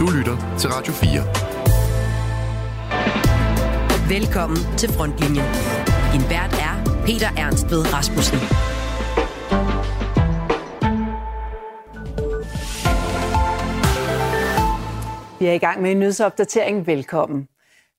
Du lytter til Radio 4. Velkommen til Frontlinjen. Din vært er Peter Ernst ved Rasmussen. Vi er i gang med en nyhedsopdatering. Velkommen.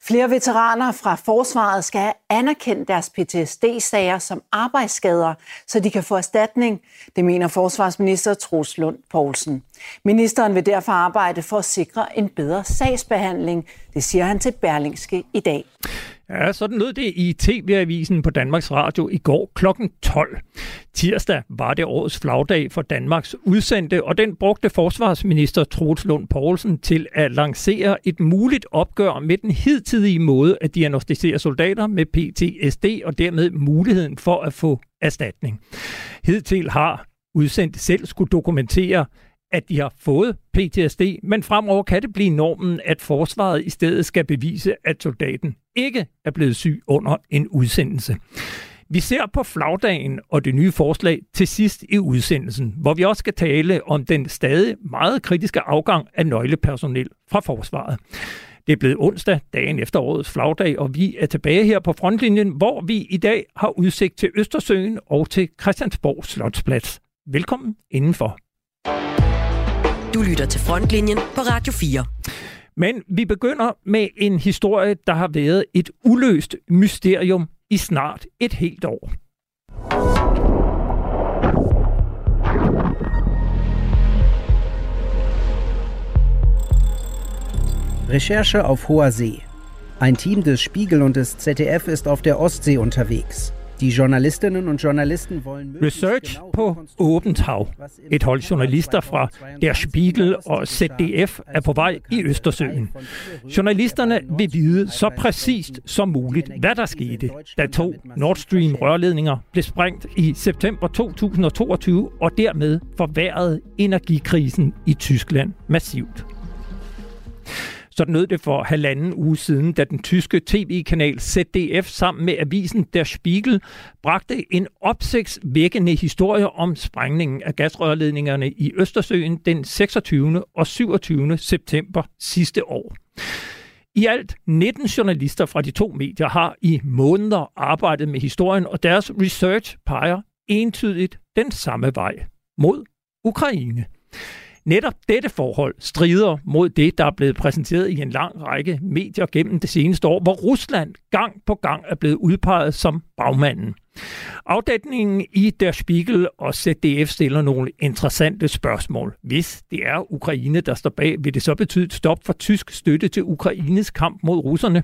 Flere veteraner fra forsvaret skal have anerkendt deres PTSD-sager som arbejdsskader, så de kan få erstatning. Det mener forsvarsminister Troels Lund Poulsen. Ministeren vil derfor arbejde for at sikre en bedre sagsbehandling. Det siger han til Berlingske i dag. Ja, sådan lød det i TV-avisen på Danmarks Radio i går kl. 12. Tirsdag var det årets flagdag for Danmarks udsendte, og den brugte forsvarsminister Troels Lund Poulsen til at lancere et muligt opgør med den hidtidige måde at diagnostisere soldater med PTSD og dermed muligheden for at få erstatning. Hidtil har udsendt selv skulle dokumentere, at de har fået PTSD, men fremover kan det blive normen, at forsvaret i stedet skal bevise, at soldaten ikke er blevet syg under en udsendelse. Vi ser på flagdagen og det nye forslag til sidst i udsendelsen, hvor vi også skal tale om den stadig meget kritiske afgang af nøglepersonel fra forsvaret. Det er blevet onsdag, dagen efter årets flagdag, og vi er tilbage her på frontlinjen, hvor vi i dag har udsigt til Østersøen og til Christiansborg Slotsplads. Velkommen indenfor. Du lytter til Frontlinjen på Radio 4. Men vi begynder med en historie, der har været et uløst mysterium i snart et helt år. Recherche auf hoher See. Ein Team des Spiegel und des ZDF ist auf der Ostsee unterwegs. De journalistinnen og journalisten wollen Research på åbent hav. Et hold journalister fra Der Spiegel og ZDF er på vej i Østersøen. Journalisterne vil vide så præcist som muligt, hvad der skete, da to Nord Stream rørledninger blev sprængt i september 2022 og dermed forværrede energikrisen i Tyskland massivt. Sådan nød det for halvanden uge siden, da den tyske tv-kanal ZDF sammen med avisen Der Spiegel bragte en opsigtsvækkende historie om sprængningen af gasrørledningerne i Østersøen den 26. og 27. september sidste år. I alt 19 journalister fra de to medier har i måneder arbejdet med historien, og deres research peger entydigt den samme vej mod Ukraine. Netop dette forhold strider mod det, der er blevet præsenteret i en lang række medier gennem det seneste år, hvor Rusland gang på gang er blevet udpeget som bagmanden. Afdækningen i Der Spiegel og ZDF stiller nogle interessante spørgsmål. Hvis det er Ukraine, der står bag, vil det så betyde et stop for tysk støtte til Ukraines kamp mod russerne?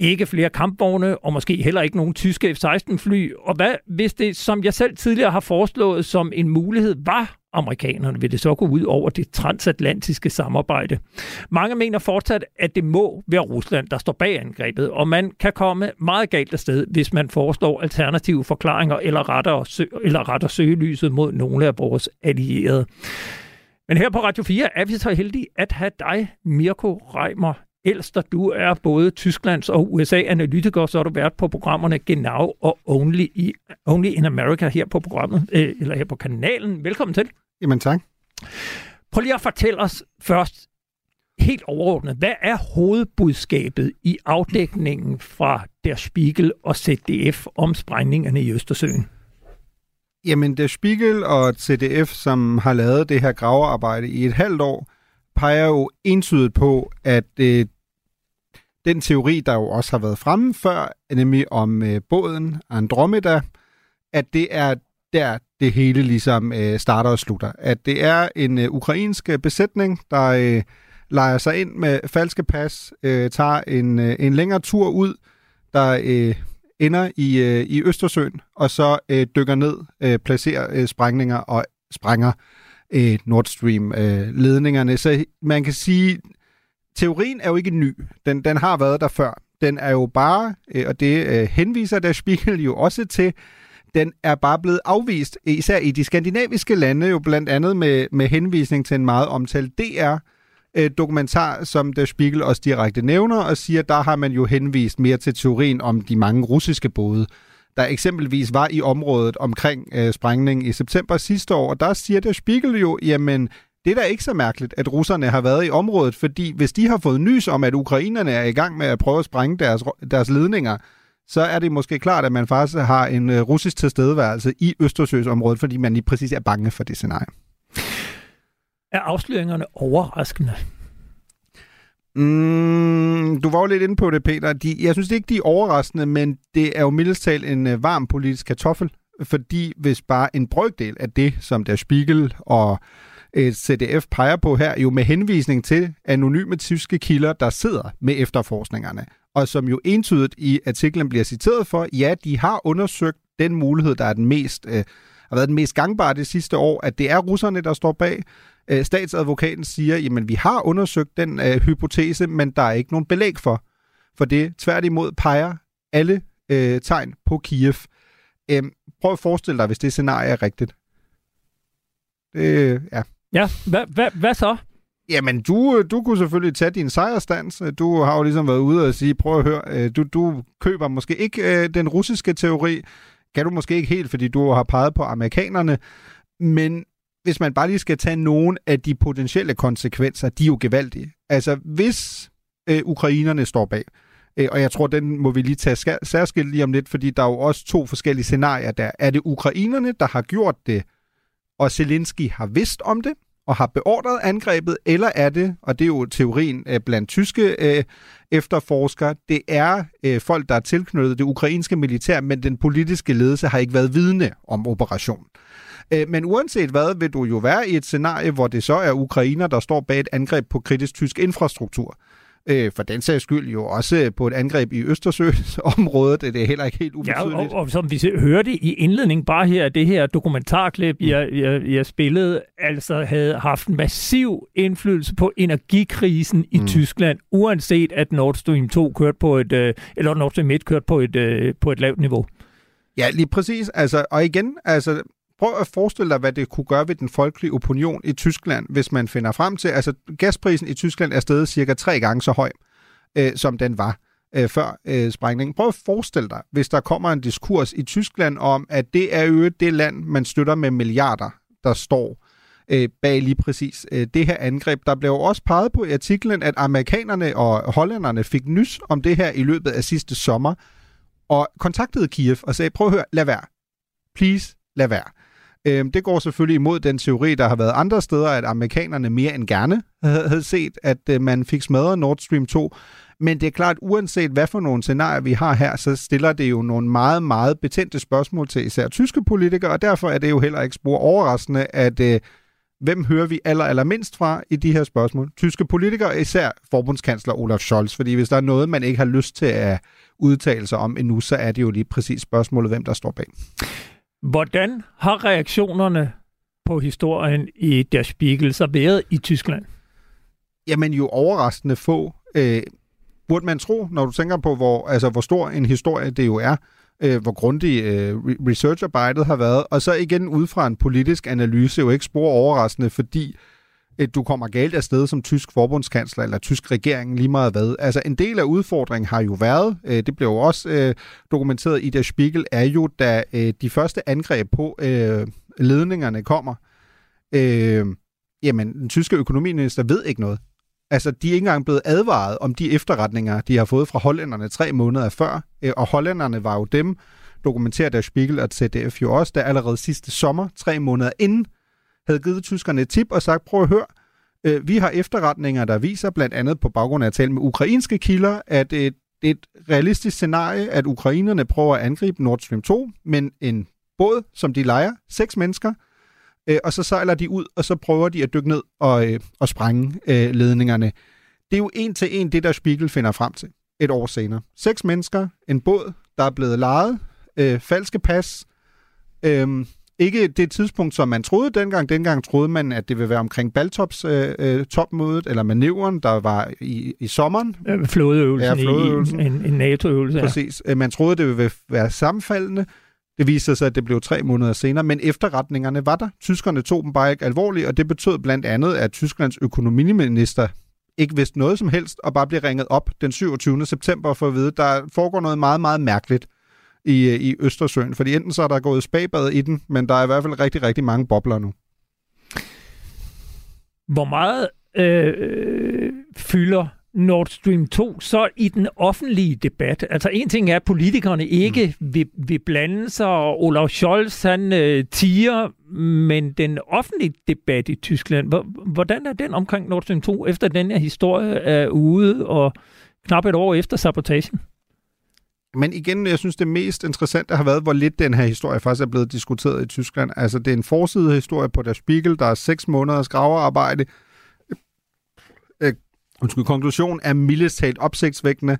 Ikke flere kampvogne, og måske heller ikke nogen tyske F-16-fly. Og hvad hvis det, som jeg selv tidligere har foreslået som en mulighed, var amerikanerne, vil det så gå ud over det transatlantiske samarbejde. Mange mener fortsat, at det må være Rusland, der står bag angrebet, og man kan komme meget galt afsted, hvis man foreslår alternative forklaringer eller retter, sø- eller retter søgelyset mod nogle af vores allierede. Men her på Radio 4 er vi så heldige at have dig, Mirko Reimer Elster. Du er både Tysklands og USA-analytiker, så har du været på programmerne Genau og Only, i, Only in America her på programmet, øh, eller her på kanalen. Velkommen til. Jamen tak. Prøv lige at fortælle os først helt overordnet, hvad er hovedbudskabet i afdækningen fra Der Spiegel og ZDF om sprængningerne i Østersøen? Jamen, Der Spiegel og CDF, som har lavet det her gravearbejde i et halvt år, peger jo entydigt på, at øh, den teori, der jo også har været fremme før, nemlig om øh, båden Andromeda, at det er der, det hele ligesom øh, starter og slutter. At det er en øh, ukrainsk øh, besætning, der øh, leger sig ind med falske pas, øh, tager en, øh, en længere tur ud, der øh, ender i, øh, i Østersøen, og så øh, dykker ned, øh, placerer øh, sprængninger og sprænger øh, Nord Stream-ledningerne. Øh, så man kan sige, teorien er jo ikke ny. Den, den har været der før. Den er jo bare, øh, og det øh, henviser der Spiegel jo også til, den er bare blevet afvist, især i de skandinaviske lande, jo blandt andet med, med henvisning til en meget omtalt DR-dokumentar, øh, som Der Spiegel også direkte nævner, og siger, der har man jo henvist mere til teorien om de mange russiske både, der eksempelvis var i området omkring øh, sprængningen i september sidste år. Og der siger Der Spiegel jo, jamen, det er da ikke så mærkeligt, at russerne har været i området, fordi hvis de har fået nys om, at ukrainerne er i gang med at prøve at sprænge deres, deres ledninger, så er det måske klart, at man faktisk har en øh, russisk tilstedeværelse i Østersøsområdet, fordi man lige præcis er bange for det scenarie. Er afsløringerne overraskende? Mm, du var jo lidt inde på det, Peter. De, jeg synes ikke, de er overraskende, men det er jo mildest talt en uh, varm politisk kartoffel, fordi hvis bare en brøkdel af det, som der Spiegel og Øh, CDF peger på her, jo med henvisning til anonyme tyske kilder, der sidder med efterforskningerne, og som jo entydigt i artiklen bliver citeret for, ja, de har undersøgt den mulighed, der er den mest, øh, har været den mest gangbare det sidste år, at det er russerne, der står bag. Øh, statsadvokaten siger, jamen vi har undersøgt den øh, hypotese, men der er ikke nogen belæg for, for det. Tværtimod peger alle øh, tegn på Kiev. Øh, prøv at forestille dig, hvis det scenarie er rigtigt. Det, ja. Ja, hvad, hva, hva så? Jamen, du, du kunne selvfølgelig tage din sejrstans. Du har jo ligesom været ude og sige, prøv at høre, øh, du, du køber måske ikke øh, den russiske teori. Kan du måske ikke helt, fordi du har peget på amerikanerne. Men hvis man bare lige skal tage nogle af de potentielle konsekvenser, de er jo gevaldige. Altså, hvis øh, ukrainerne står bag, øh, og jeg tror, den må vi lige tage særskilt lige om lidt, fordi der er jo også to forskellige scenarier der. Er det ukrainerne, der har gjort det, og Zelensky har vidst om det, og har beordret angrebet, eller er det, og det er jo teorien øh, blandt tyske øh, efterforskere, det er øh, folk, der er tilknyttet det ukrainske militær, men den politiske ledelse har ikke været vidne om operationen. Øh, men uanset hvad, vil du jo være i et scenarie, hvor det så er ukrainer, der står bag et angreb på kritisk tysk infrastruktur øh, for den sags skyld jo også på et angreb i Østersøområdet. Det er heller ikke helt ubetydeligt. Ja, og, og som vi hørte i indledning bare her, det her dokumentarklip, jeg, jeg, jeg spillede, altså havde haft en massiv indflydelse på energikrisen i mm. Tyskland, uanset at Nord Stream 2 kørte på et, øh, eller Nord Stream 1 kørte på et, øh, på et lavt niveau. Ja, lige præcis. Altså, og igen, altså, prøv at forestille dig, hvad det kunne gøre ved den folkelige opinion i Tyskland, hvis man finder frem til, altså gasprisen i Tyskland er stedet cirka tre gange så høj, øh, som den var øh, før øh, sprængningen. Prøv at forestille dig, hvis der kommer en diskurs i Tyskland om, at det er jo det land, man støtter med milliarder, der står øh, bag lige præcis øh, det her angreb. Der blev også peget på i artiklen, at amerikanerne og hollænderne fik nys om det her i løbet af sidste sommer, og kontaktede Kiev og sagde, prøv at høre, lad være. Please, lad være. Øhm, det går selvfølgelig imod den teori, der har været andre steder, at amerikanerne mere end gerne havde set, at øh, man fik smadret Nord Stream 2. Men det er klart, uanset hvad for nogle scenarier vi har her, så stiller det jo nogle meget, meget betændte spørgsmål til især tyske politikere, og derfor er det jo heller ikke spor overraskende, at øh, hvem hører vi aller, aller mindst fra i de her spørgsmål? Tyske politikere, især forbundskansler Olaf Scholz, fordi hvis der er noget, man ikke har lyst til at udtale sig om endnu, så er det jo lige præcis spørgsmålet, hvem der står bag. Hvordan har reaktionerne på historien i Der Spiegel så været i Tyskland? Jamen jo overraskende få. Øh, burde man tro, når du tænker på, hvor, altså, hvor stor en historie det jo er, øh, hvor grundig øh, researcharbejdet har været, og så igen ud fra en politisk analyse, jo ikke spor overraskende, fordi du kommer galt afsted som tysk forbundskansler eller tysk regering lige meget hvad. Altså en del af udfordringen har jo været, øh, det blev jo også øh, dokumenteret i Der Spiegel, er jo da øh, de første angreb på øh, ledningerne kommer, øh, jamen den tyske økonomiminister ved ikke noget. Altså, de er ikke engang blevet advaret om de efterretninger, de har fået fra hollænderne tre måneder før. Øh, og hollænderne var jo dem, dokumenterer der Spiegel og ZDF jo også, der allerede sidste sommer, tre måneder inden havde givet tyskerne et tip og sagt, prøv at høre, Øh, vi har efterretninger, der viser, blandt andet på baggrund af at tale med ukrainske kilder, at et, et realistisk scenarie, at ukrainerne prøver at angribe Nord Stream 2, men en båd, som de leger, seks mennesker, øh, og så sejler de ud, og så prøver de at dykke ned og, øh, og sprænge øh, ledningerne. Det er jo en til en det, der Spiegel finder frem til et år senere. Seks mennesker, en båd, der er blevet lejet, øh, falske pas, øh, ikke det tidspunkt, som man troede dengang. Dengang troede man, at det ville være omkring Baltops øh, øh, topmødet, eller manøvren, der var i, i sommeren. Ja, flådeøvelsen, ja, flådeøvelsen. I, en, en NATO-øvelse. Præcis. Ja. Man troede, det ville være sammenfaldende. Det viste sig, at det blev tre måneder senere, men efterretningerne var der. Tyskerne tog dem bare ikke alvorligt, og det betød blandt andet, at Tysklands økonomiminister ikke vidste noget som helst, og bare blev ringet op den 27. september for at vide, der foregår noget meget, meget mærkeligt i, i Østersøen. Fordi enten så er der gået 'spagbad' i den, men der er i hvert fald rigtig, rigtig mange bobler nu. hvor meget øh, fylder Nord Stream 2 så i den offentlige debat? Altså en ting er, at politikerne ikke mm. vil, vil blande sig, og Olaf Scholz han øh, tiger, men den offentlige debat i Tyskland, hvordan er den omkring Nord Stream 2, efter den her historie er ude, og knap et år efter sabotagen? Men igen, jeg synes, det mest interessante har været, hvor lidt den her historie faktisk er blevet diskuteret i Tyskland. Altså, det er en forside historie på Der Spiegel, der er seks måneders gravearbejde. Øh, undskyld, konklusion er mildest talt opsigtsvækkende.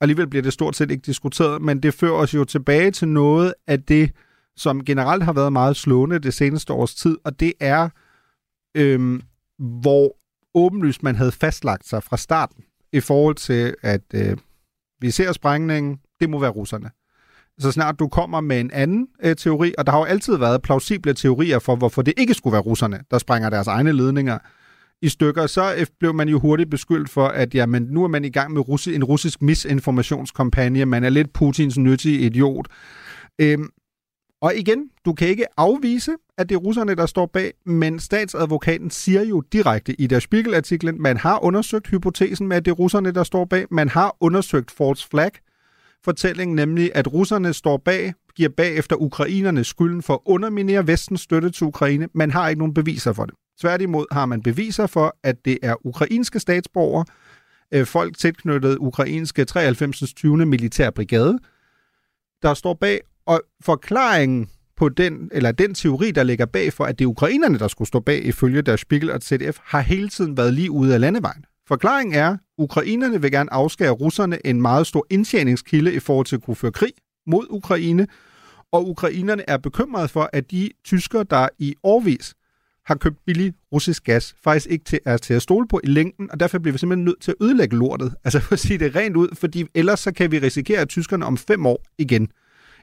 Alligevel bliver det stort set ikke diskuteret, men det fører os jo tilbage til noget af det, som generelt har været meget slående det seneste års tid, og det er, øh, hvor åbenlyst man havde fastlagt sig fra starten i forhold til, at øh, vi ser sprængningen, det må være russerne. Så snart du kommer med en anden øh, teori, og der har jo altid været plausible teorier for, hvorfor det ikke skulle være russerne, der sprænger deres egne ledninger i stykker, så øh, blev man jo hurtigt beskyldt for, at jamen, nu er man i gang med russi- en russisk misinformationskampagne, man er lidt Putins nyttige idiot. Øhm, og igen, du kan ikke afvise, at det er russerne, der står bag, men statsadvokaten siger jo direkte i der Spiegel-artiklen, man har undersøgt hypotesen med, at det er russerne, der står bag. Man har undersøgt false flag, fortælling, nemlig at russerne står bag, giver bagefter ukrainerne skylden for at underminere vestens støtte til Ukraine. Man har ikke nogen beviser for det. Tværtimod har man beviser for, at det er ukrainske statsborgere, øh, folk tilknyttet ukrainske 93. 20. militærbrigade, der står bag, og forklaringen på den, eller den teori, der ligger bag for, at det er ukrainerne, der skulle stå bag ifølge der Spiegel og ZDF, har hele tiden været lige ude af landevejen. Forklaringen er, ukrainerne vil gerne afskære russerne en meget stor indtjeningskilde i forhold til at kunne føre krig mod Ukraine, og ukrainerne er bekymrede for, at de tyskere, der i årvis har købt billig russisk gas, faktisk ikke til, er til at stole på i længden, og derfor bliver vi simpelthen nødt til at ødelægge lortet. Altså for at sige det rent ud, fordi ellers så kan vi risikere, at tyskerne om fem år igen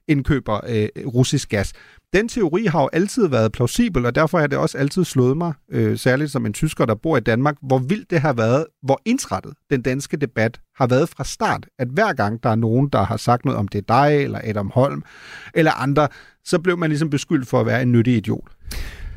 indkøber øh, russisk gas. Den teori har jo altid været plausibel, og derfor har det også altid slået mig, øh, særligt som en tysker, der bor i Danmark, hvor vildt det har været, hvor indsrettet den danske debat har været fra start, at hver gang der er nogen, der har sagt noget om det er dig, eller Adam Holm, eller andre, så blev man ligesom beskyldt for at være en nyttig idiot.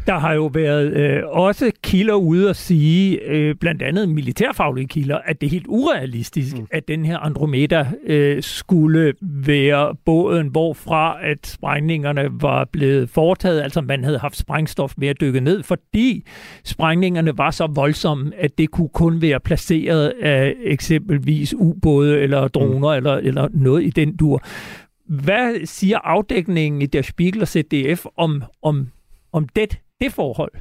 Der har jo været øh, også kilder ude at sige, øh, blandt andet militærfaglige kilder, at det er helt urealistisk, mm. at den her Andromeda øh, skulle være båden, hvorfra at sprængningerne var blevet foretaget. Altså man havde haft sprængstof med at dykke ned, fordi sprængningerne var så voldsomme, at det kunne kun være placeret af eksempelvis ubåde eller droner mm. eller, eller noget i den dur. Hvad siger afdækningen i Der Spiegel og ZDF om, om, om det det forhold?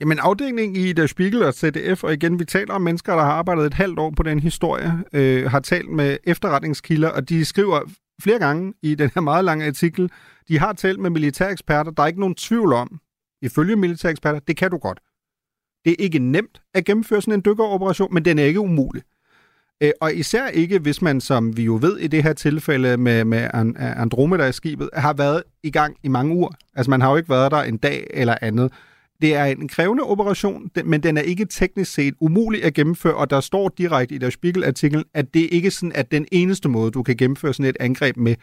Jamen afdelingen i Der Spiegel og ZDF, og igen, vi taler om mennesker, der har arbejdet et halvt år på den historie, øh, har talt med efterretningskilder, og de skriver flere gange i den her meget lange artikel, de har talt med militæreksperter, der er ikke nogen tvivl om, ifølge militæreksperter, det kan du godt. Det er ikke nemt at gennemføre sådan en dykkeroperation, men den er ikke umulig. Øh, og især ikke, hvis man, som vi jo ved i det her tilfælde med, med Andromeda-skibet, har været i gang i mange uger. Altså man har jo ikke været der en dag eller andet. Det er en krævende operation, men den er ikke teknisk set umulig at gennemføre, og der står direkte i der Spiegel-artikel, at det ikke sådan, at den eneste måde, du kan gennemføre sådan et angreb med,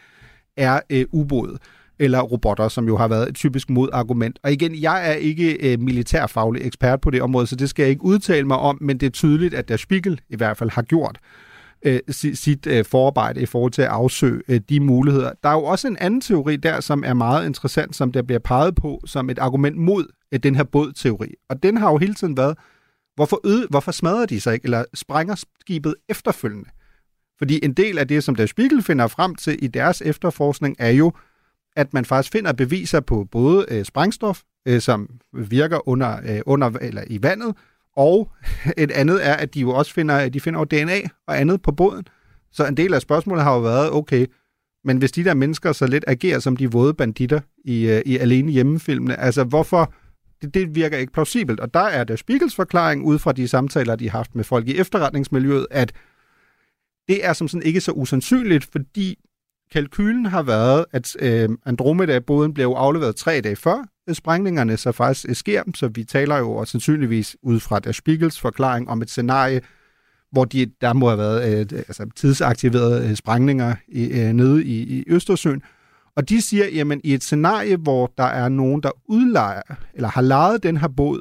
er øh, ubåde eller robotter, som jo har været et typisk modargument. Og igen, jeg er ikke øh, militærfaglig ekspert på det område, så det skal jeg ikke udtale mig om, men det er tydeligt, at der Spiegel i hvert fald har gjort øh, sit øh, forarbejde i forhold til at afsøge øh, de muligheder. Der er jo også en anden teori der, som er meget interessant, som der bliver peget på som et argument mod øh, den her bådteori. Og den har jo hele tiden været, hvorfor, øde, hvorfor smadrer de sig ikke, eller sprænger skibet efterfølgende? Fordi en del af det, som der Spiegel finder frem til i deres efterforskning, er jo, at man faktisk finder beviser på både øh, sprængstof, øh, som virker under, øh, under eller i vandet, og et andet er, at de jo også finder, at de finder DNA og andet på båden. Så en del af spørgsmålet har jo været, okay, men hvis de der mennesker så lidt agerer som de våde banditter i, øh, i alene hjemmefilmene, altså hvorfor, det, det virker ikke plausibelt. Og der er der Spiegels forklaring ud fra de samtaler, de har haft med folk i efterretningsmiljøet, at det er som sådan ikke så usandsynligt, fordi kalkylen har været, at øh, Andromeda-båden blev afleveret tre dage før sprængningerne så faktisk sker, så vi taler jo og sandsynligvis ud fra der Spiegels forklaring om et scenarie, hvor de, der må have været øh, altså tidsaktiverede øh, sprængninger i, øh, nede i, i Østersøen. Og de siger, jamen i et scenarie, hvor der er nogen, der udlejer, eller har lejet den her båd,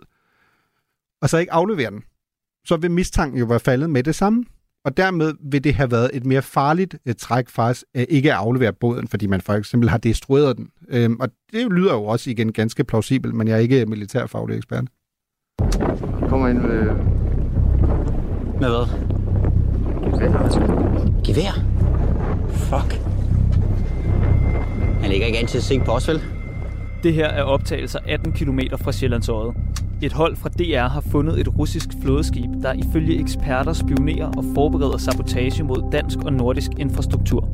og så ikke afleverer den, så vil mistanken jo være faldet med det samme. Og dermed vil det have været et mere farligt et træk faktisk at ikke at aflevere båden, fordi man for eksempel har destrueret den. Øhm, og det lyder jo også igen ganske plausibelt, men jeg er ikke militærfaglig ekspert. Kommer ind med... Med hvad? Gevær? Fuck. Han ligger ikke an til at se på os, vel? Det her er optagelser 18 km fra Sjællandsøjet. Et hold fra DR har fundet et russisk flådeskib, der ifølge eksperter spionerer og forbereder sabotage mod dansk og nordisk infrastruktur.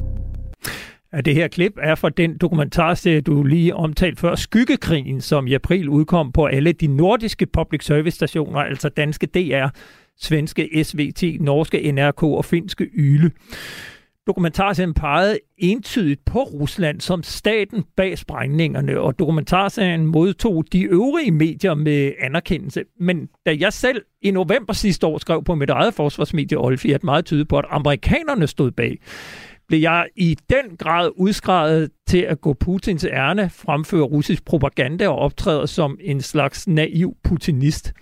At det her klip er fra den dokumentarserie, du lige omtalte før, Skyggekrigen, som i april udkom på alle de nordiske public service stationer, altså danske DR, svenske SVT, norske NRK og finske Yle. Dokumentarserien pegede entydigt på Rusland som staten bag sprængningerne, og dokumentarserien modtog de øvrige medier med anerkendelse. Men da jeg selv i november sidste år skrev på mit eget forsvarsmedie Olfi, at meget tydeligt på, at amerikanerne stod bag, blev jeg i den grad udskrevet til at gå Putins ærne, fremføre russisk propaganda og optræde som en slags naiv putinist.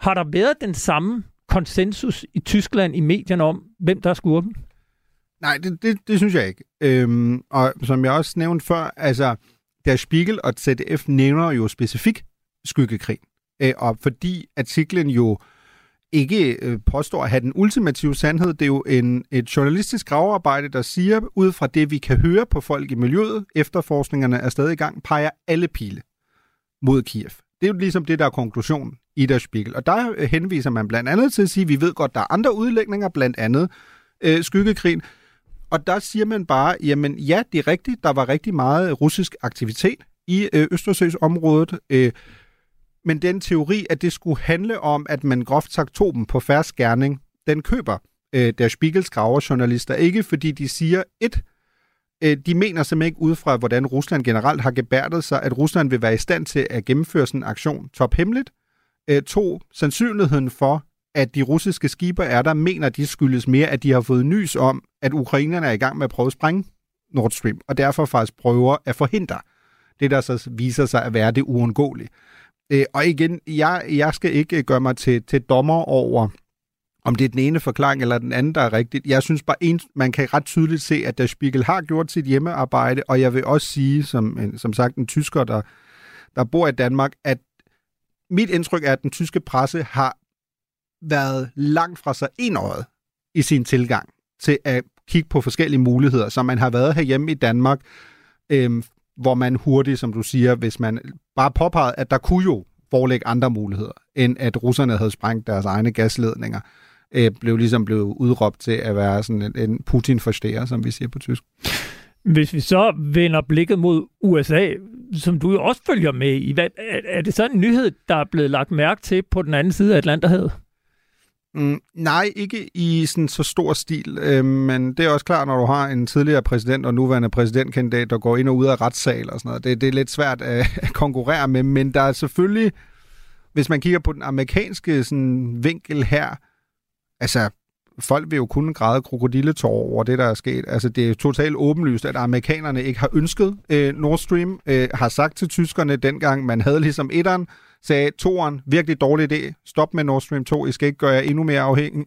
Har der været den samme konsensus i Tyskland i medierne om, hvem der er skurken? Nej, det, det, det synes jeg ikke. Øhm, og som jeg også nævnte før, altså, der Spiegel og ZDF nævner jo specifikt skyggekrig. Øh, og fordi artiklen jo ikke øh, påstår at have den ultimative sandhed, det er jo en, et journalistisk gravearbejde, der siger, ud fra det, vi kan høre på folk i miljøet, efterforskningerne er stadig i gang, peger alle pile mod Kiev. Det er jo ligesom det, der er konklusionen i der Spiegel. Og der øh, henviser man blandt andet til at sige, at vi ved godt, der er andre udlægninger, blandt andet øh, skyggekrigen, og der siger man bare, jamen ja, det er rigtigt, der var rigtig meget russisk aktivitet i øh, Østersøsområdet, øh, men den teori, at det skulle handle om, at man groft sagt tog dem på færre skærning, den køber øh, der Spiegels journalister ikke, fordi de siger, et, øh, de mener simpelthen ikke ud fra, hvordan Rusland generelt har gebærdet sig, at Rusland vil være i stand til at gennemføre sådan en aktion tophemmeligt. Øh, to, sandsynligheden for, at de russiske skibe er der, mener de skyldes mere, at de har fået nys om, at ukrainerne er i gang med at prøve at sprænge Nord Stream, og derfor faktisk prøver at forhindre det, der så viser sig at være det uundgåelige. Øh, og igen, jeg, jeg skal ikke øh, gøre mig til, til dommer over, om det er den ene forklaring eller den anden, der er rigtigt. Jeg synes bare, en, man kan ret tydeligt se, at der Spiegel har gjort sit hjemmearbejde, og jeg vil også sige, som, øh, som sagt, en tysker, der, der bor i Danmark, at mit indtryk er, at den tyske presse har været langt fra sig enåret i sin tilgang til at kigge på forskellige muligheder, som man har været herhjemme i Danmark, øh, hvor man hurtigt, som du siger, hvis man bare påpegede, at der kunne jo forelægge andre muligheder, end at russerne havde sprængt deres egne gasledninger, øh, blev ligesom blevet udråbt til at være sådan en, en putin forstærer som vi siger på tysk. Hvis vi så vender blikket mod USA, som du jo også følger med i, hvad, er, er det sådan en nyhed, der er blevet lagt mærke til på den anden side af Atlanterhavet? Mm, nej, ikke i sådan så stor stil, øh, men det er også klart, når du har en tidligere præsident og nuværende præsidentkandidat, der går ind og ud af retssal og sådan noget. Det, det er lidt svært at, at konkurrere med, men der er selvfølgelig, hvis man kigger på den amerikanske sådan, vinkel her, altså folk vil jo kun græde krokodilletår over det, der er sket. Altså, det er totalt åbenlyst, at amerikanerne ikke har ønsket øh, Nord Stream, øh, har sagt til tyskerne dengang, man havde ligesom etteren, sagde, toeren, virkelig dårlig idé, stop med Nord Stream 2, I skal ikke gøre jer endnu mere afhængig.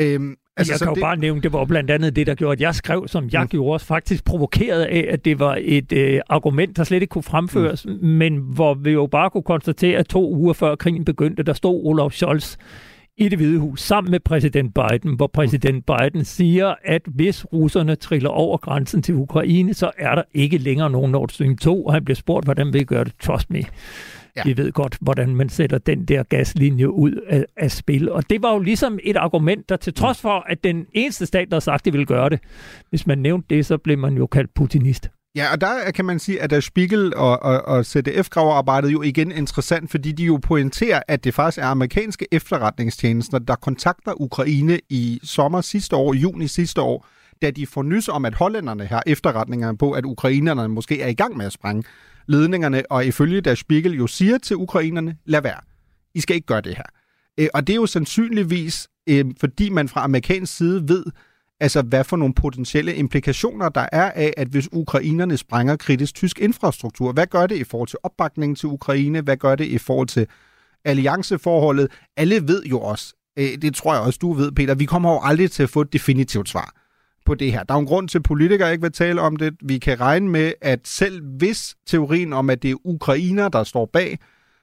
Øhm, altså, jeg kan jo det... bare nævne, det var blandt andet det, der gjorde, at jeg skrev, som jeg mm. gjorde, faktisk provokeret af, at det var et øh, argument, der slet ikke kunne fremføres, mm. men hvor vi jo bare kunne konstatere, at to uger før krigen begyndte, der stod Olaf Scholz i det hvide hus sammen med præsident Biden, hvor præsident Biden siger, at hvis russerne triller over grænsen til Ukraine, så er der ikke længere nogen Nord Stream 2, og han bliver spurgt, hvordan vi gør det. Trust me. Ja. Vi ved godt, hvordan man sætter den der gaslinje ud af, af spil. Og det var jo ligesom et argument, der til trods for, at den eneste stat, der har sagt, at de ville gøre det, hvis man nævnte det, så blev man jo kaldt putinist. Ja, og der kan man sige, at der Spiegel og, og, og CDF-graverarbejdet jo igen interessant, fordi de jo pointerer, at det faktisk er amerikanske efterretningstjenester, der kontakter Ukraine i sommer sidste år, juni sidste år, da de får nys om, at hollænderne har efterretningerne på, at ukrainerne måske er i gang med at sprænge ledningerne, og ifølge der Spiegel jo siger til ukrainerne, lad være. I skal ikke gøre det her. Øh, og det er jo sandsynligvis, øh, fordi man fra amerikansk side ved, altså hvad for nogle potentielle implikationer der er af, at hvis ukrainerne sprænger kritisk tysk infrastruktur, hvad gør det i forhold til opbakningen til Ukraine, hvad gør det i forhold til allianceforholdet. Alle ved jo også, øh, det tror jeg også, du ved, Peter, vi kommer jo aldrig til at få et definitivt svar på det her. Der er en grund til, at politikere ikke vil tale om det. Vi kan regne med, at selv hvis teorien om, at det er ukrainer, der står bag,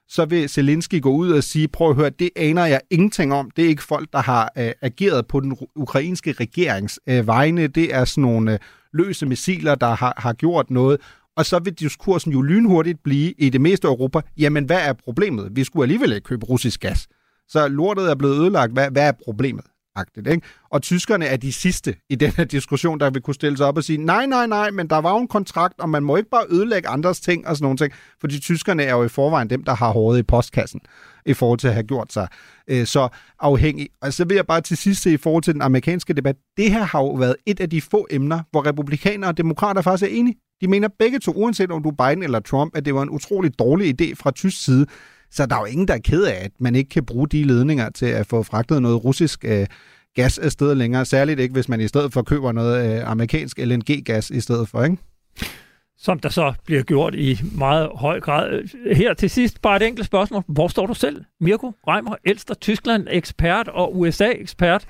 så vil Zelensky gå ud og sige, prøv at høre, det aner jeg ingenting om. Det er ikke folk, der har øh, ageret på den ukrainske regerings øh, vegne. Det er sådan nogle øh, løse missiler, der har, har gjort noget. Og så vil diskursen jo lynhurtigt blive i det meste af Europa, jamen hvad er problemet? Vi skulle alligevel ikke købe russisk gas. Så lortet er blevet ødelagt. Hvad, hvad er problemet? Agtigt, ikke? Og tyskerne er de sidste i den her diskussion, der vil kunne stille sig op og sige, nej, nej, nej, men der var jo en kontrakt, og man må ikke bare ødelægge andres ting og sådan nogle ting, fordi tyskerne er jo i forvejen dem, der har håret i postkassen i forhold til at have gjort sig øh, så afhængig. Og så vil jeg bare til sidst se i forhold til den amerikanske debat, det her har jo været et af de få emner, hvor republikanere og demokrater faktisk er enige. De mener begge to, uanset om du er Biden eller Trump, at det var en utrolig dårlig idé fra tysk side. Så der er jo ingen, der er ked af, at man ikke kan bruge de ledninger til at få fragtet noget russisk øh, gas afsted længere. Særligt ikke, hvis man i stedet for køber noget øh, amerikansk LNG-gas i stedet for, ikke? Som der så bliver gjort i meget høj grad. Her til sidst bare et enkelt spørgsmål. Hvor står du selv? Mirko Reimer, ældster Tyskland-ekspert og USA-ekspert.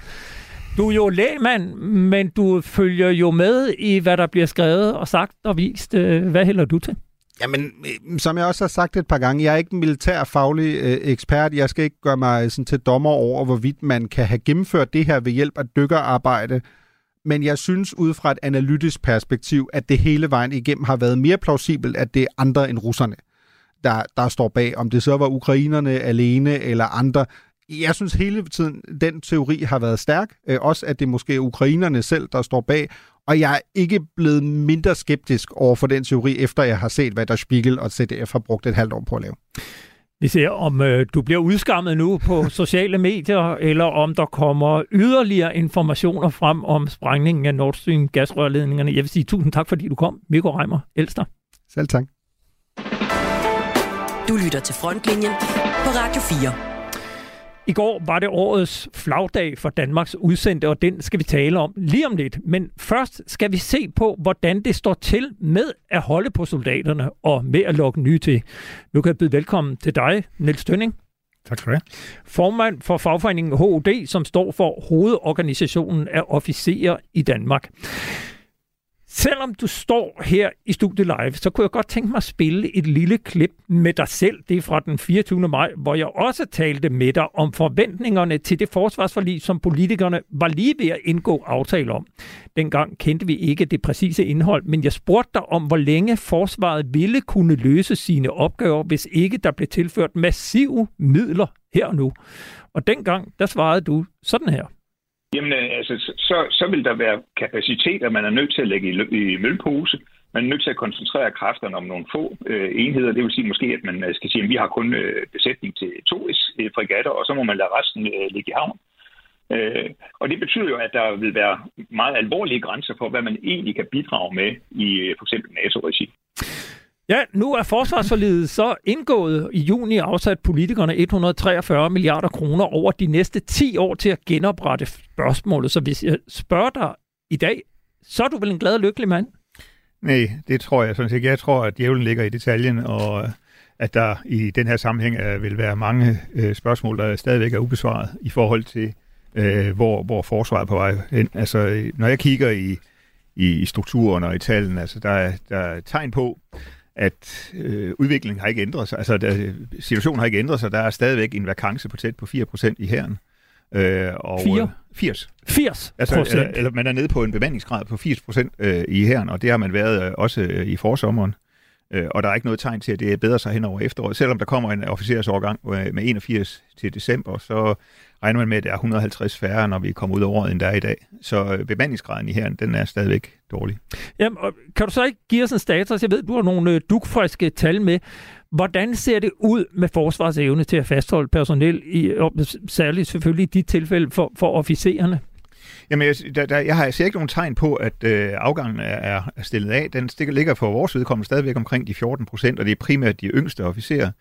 Du er jo lægmand, men du følger jo med i, hvad der bliver skrevet og sagt og vist. Øh, hvad hælder du til? Jamen, øh, som jeg også har sagt et par gange, jeg er ikke en militærfaglig øh, ekspert. Jeg skal ikke gøre mig sådan, til dommer over, hvorvidt man kan have gennemført det her ved hjælp af dykkerarbejde. Men jeg synes ud fra et analytisk perspektiv, at det hele vejen igennem har været mere plausibelt, at det er andre end russerne, der, der står bag. Om det så var ukrainerne alene eller andre. Jeg synes hele tiden, den teori har været stærk. Øh, også at det måske er ukrainerne selv, der står bag. Og jeg er ikke blevet mindre skeptisk over for den teori, efter jeg har set, hvad der Spiegel og CDF har brugt et halvt år på at lave. Vi ser, om øh, du bliver udskammet nu på sociale medier, eller om der kommer yderligere informationer frem om sprængningen af Nord Stream gasrørledningerne. Jeg vil sige tusind tak, fordi du kom, Mikko Reimer Elster. Selv tak. Du lytter til Frontlinjen på Radio 4. I går var det årets flagdag for Danmarks udsendte, og den skal vi tale om lige om lidt. Men først skal vi se på, hvordan det står til med at holde på soldaterne og med at lukke nye til. Nu kan jeg byde velkommen til dig, Niels Tønning. Tak for det. Formand for fagforeningen HOD, som står for Hovedorganisationen af Officerer i Danmark. Selvom du står her i studiet live, så kunne jeg godt tænke mig at spille et lille klip med dig selv. Det er fra den 24. maj, hvor jeg også talte med dig om forventningerne til det forsvarsforlig, som politikerne var lige ved at indgå aftale om. Dengang kendte vi ikke det præcise indhold, men jeg spurgte dig om, hvor længe forsvaret ville kunne løse sine opgaver, hvis ikke der blev tilført massive midler her og nu. Og dengang, der svarede du sådan her. Jamen, øh, altså, så, så vil der være kapaciteter, man er nødt til at lægge i, i mølpose. Man er nødt til at koncentrere kræfterne om nogle få øh, enheder. Det vil sige måske, at man øh, skal sige, at vi har kun øh, besætning til to øh, frigatter, og så må man lade resten øh, ligge i havn. Øh, og det betyder jo, at der vil være meget alvorlige grænser for, hvad man egentlig kan bidrage med i øh, for eksempel NATO-regi. Ja, nu er forsvarsforlidet så indgået. I juni afsat politikerne 143 milliarder kroner over de næste 10 år til at genoprette spørgsmålet. Så hvis jeg spørger dig i dag, så er du vel en glad og lykkelig mand? Nej, det tror jeg sådan set. Jeg tror, at djævlen ligger i detaljen, og at der i den her sammenhæng er, vil være mange øh, spørgsmål, der stadigvæk er ubesvaret i forhold til, øh, hvor, hvor forsvaret er på vej hen. Altså, når jeg kigger i, i, i strukturen og i tallene, altså, der, er, der er tegn på, at øh, udviklingen har ikke ændret sig. Altså, der, situationen har ikke ændret sig. Der er stadigvæk en vakance på tæt på 4% i herren. Øh, og 4? 80. 80 altså, eller, eller man er nede på en bemandingsgrad på 80 procent øh, i herren, og det har man været øh, også øh, i forsommeren. Øh, og der er ikke noget tegn til, at det er bedre sig hen over efteråret. Selvom der kommer en officersårgang øh, med 81 til december, så regner man med, at der er 150 færre, når vi kommer ud over året, end der er i dag. Så øh, bemandingsgraden i her, den er stadigvæk dårlig. Jamen, og kan du så ikke give os en status? Jeg ved, du har nogle øh, dukfriske tal med. Hvordan ser det ud med forsvarsevne til at fastholde personel, i, og særligt selvfølgelig i de tilfælde for, for officererne? Jamen, jeg, der, der, jeg har jeg ser ikke nogen tegn på, at øh, afgangen er, er stillet af. Den stikker, ligger for vores vedkommende stadigvæk omkring de 14 procent, og det er primært de yngste officerer.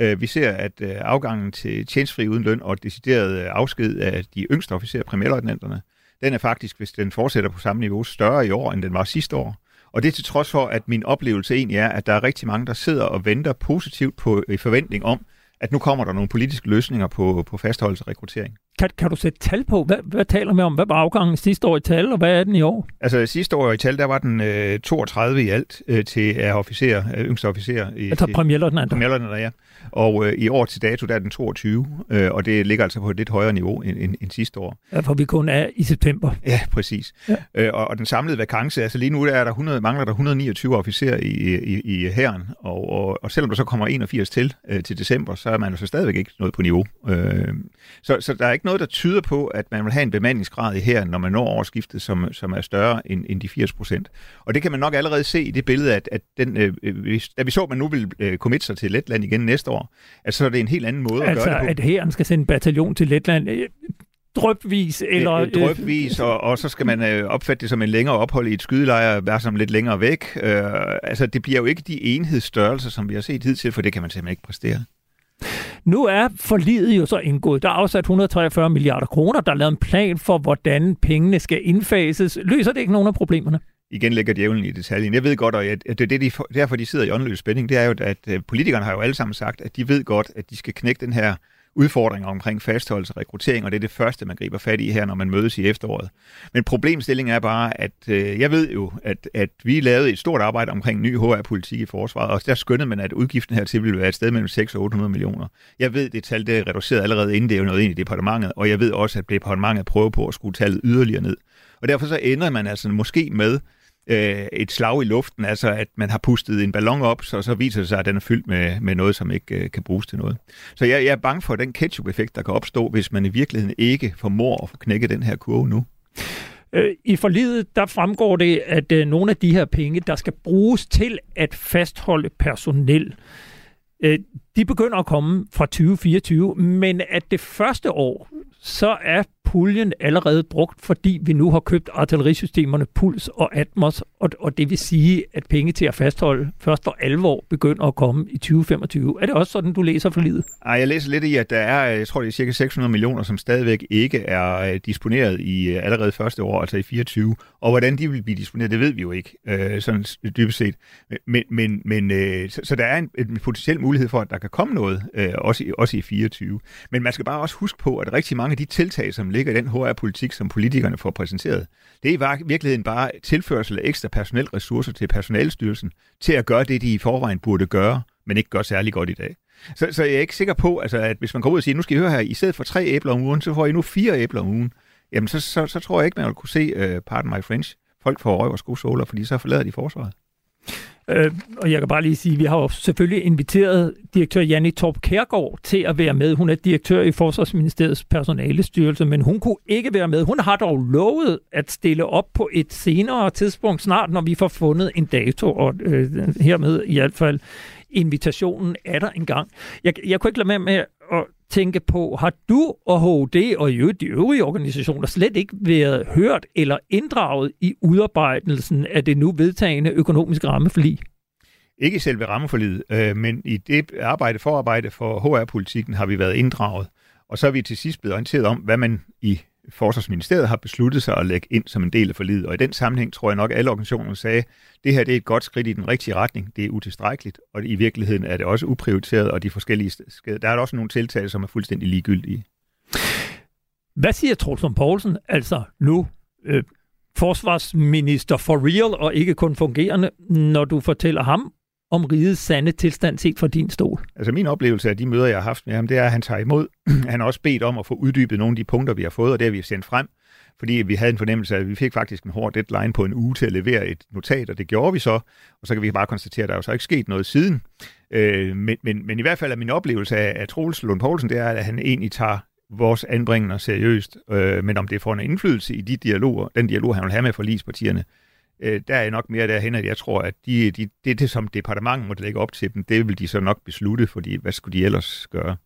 Øh, vi ser, at øh, afgangen til tjenestfri uden løn og decideret øh, afsked af de yngste officerer, primærløjtnanterne, den er faktisk, hvis den fortsætter på samme niveau, større i år, end den var sidste år. Og det er til trods for, at min oplevelse egentlig er, at der er rigtig mange, der sidder og venter positivt på i forventning om, at nu kommer der nogle politiske løsninger på, på fastholdelse og rekruttering. Kan, kan du sætte tal på? Hvad, hvad taler vi om? Hvad var afgangen sidste år i tal, og hvad er den i år? Altså sidste år i tal, der var den øh, 32 i alt øh, til at officer, øh, yngste officer. I, altså premierløjtnanter? Premierløjtnanter, ja. Og øh, i år til dato, der er den 22, øh, og det ligger altså på et lidt højere niveau end, end, end sidste år. Ja, for vi kun er i september. Ja, præcis. Ja. Øh, og, og den samlede vakance, altså lige nu der er der 100, mangler der 129 officerer i, i, i hæren, og, og, og selvom der så kommer 81 til øh, til december, så er man jo så stadigvæk ikke noget på niveau. Øh, så, så der er ikke noget, der tyder på, at man vil have en bemandingsgrad i hæren, når man når årsskiftet, som, som er større end, end de 80 procent. Og det kan man nok allerede se i det billede, at, at den, øh, da vi så, at man nu vil øh, committe sig til Letland igen næste år, at så er det en helt anden måde altså, at gøre det på. at hæren skal sende en bataljon til Letland øh, drøbvis? Eller, øh, drøbvis, og, og så skal man øh, opfatte det som en længere ophold i et skydelejr, være som lidt længere væk. Øh, altså, det bliver jo ikke de enhedsstørrelser, som vi har set hidtil, for det kan man simpelthen ikke præstere. Nu er forlidet jo så indgået. Der er afsat 143 milliarder kroner. Der er lavet en plan for, hvordan pengene skal indfases. Løser det ikke nogen af problemerne? Igen lægger djævlen i detaljen. Jeg ved godt, og at det er det, de, derfor de sidder i åndeløs spænding, det er jo, at øh, politikerne har jo alle sammen sagt, at de ved godt, at de skal knække den her udfordringer omkring fastholdelse og rekruttering, og det er det første, man griber fat i her, når man mødes i efteråret. Men problemstillingen er bare, at øh, jeg ved jo, at, at vi lavede et stort arbejde omkring ny HR-politik i forsvaret, og der skyndede man, at udgiften her til ville være et sted mellem 6 og 800 millioner. Jeg ved, det tal det er reduceret allerede inden det er noget ind i departementet, og jeg ved også, at departementet prøver på at skrue tallet yderligere ned. Og derfor så ender man altså måske med øh, et slag i luften, altså at man har pustet en ballon op, så, så viser det sig, at den er fyldt med, med noget, som ikke øh, kan bruges til noget. Så jeg, jeg er bange for den ketchup-effekt, der kan opstå, hvis man i virkeligheden ikke formår at knække den her kurve nu. Øh, I forlidet, der fremgår det, at øh, nogle af de her penge, der skal bruges til at fastholde personel, øh, de begynder at komme fra 2024, men at det første år, så er puljen allerede brugt, fordi vi nu har købt artillerisystemerne Puls og Atmos, og, og det vil sige, at penge til at fastholde først for alvor begynder at komme i 2025. Er det også sådan, du læser for livet? Ej, jeg læser lidt i, at der er, øh, jeg tror, det er cirka 600 millioner, som stadigvæk ikke er øh, disponeret i øh, allerede første år, altså i 24. Og hvordan de vil blive disponeret, det ved vi jo ikke, øh, sådan dybest set. Men, men, men øh, så, så der er en, en potentiel mulighed for, at der kan komme noget, øh, også, i, også i 24. Men man skal bare også huske på, at rigtig mange af de tiltag, som ligger i den HR-politik, som politikerne får præsenteret, det er i virkeligheden bare tilførsel af ekstra personel ressourcer til personalstyrelsen til at gøre det, de i forvejen burde gøre, men ikke gør særlig godt i dag. Så, så jeg er ikke sikker på, altså, at hvis man går ud og siger, nu skal I høre her, i stedet for tre æbler om ugen, så får I nu fire æbler om ugen, jamen så, så, så tror jeg ikke, man vil kunne se, uh, pardon my French, folk får røv og skosåler, fordi så forlader de forsvaret. Øh, og jeg kan bare lige sige, at vi har jo selvfølgelig inviteret direktør Janne Torp Kærgaard til at være med. Hun er direktør i Forsvarsministeriets personalestyrelse, men hun kunne ikke være med. Hun har dog lovet at stille op på et senere tidspunkt snart, når vi får fundet en dato, og øh, hermed i hvert fald invitationen er der engang. Jeg, jeg kunne ikke lade med med tænke på, har du og HD og i øvrigt de øvrige organisationer slet ikke været hørt eller inddraget i udarbejdelsen af det nu vedtagende økonomiske rammeforlig? Ikke i selve rammeforliget, øh, men i det arbejde, forarbejde for HR-politikken har vi været inddraget. Og så er vi til sidst blevet orienteret om, hvad man i Forsvarsministeriet har besluttet sig at lægge ind som en del af forlidet. Og i den sammenhæng tror jeg nok, at alle organisationer sagde, at det her det er et godt skridt i den rigtige retning. Det er utilstrækkeligt, og i virkeligheden er det også uprioriteret, og de forskellige der er også nogle tiltag, som er fuldstændig ligegyldige. Hvad siger Trolsson Poulsen, altså nu øh, forsvarsminister for real og ikke kun fungerende, når du fortæller ham om rigets sande tilstand set fra din stol? Altså min oplevelse af de møder, jeg har haft med ham, det er, at han tager imod. han har også bedt om at få uddybet nogle af de punkter, vi har fået, og det har vi sendt frem, fordi vi havde en fornemmelse af, at vi fik faktisk en hård deadline på en uge til at levere et notat, og det gjorde vi så, og så kan vi bare konstatere, at der er jo så ikke sket noget siden. Øh, men, men, men i hvert fald er min oplevelse af, af Troels Lund Poulsen, det er, at han egentlig tager vores anbringende seriøst, øh, men om det får en indflydelse i de dialoger, den dialog, han vil have med forligspartierne, øh, der er nok mere derhen, at jeg tror, at de, de, det, det, som departementet måtte lægge op til dem, det vil de så nok beslutte, fordi hvad skulle de ellers gøre?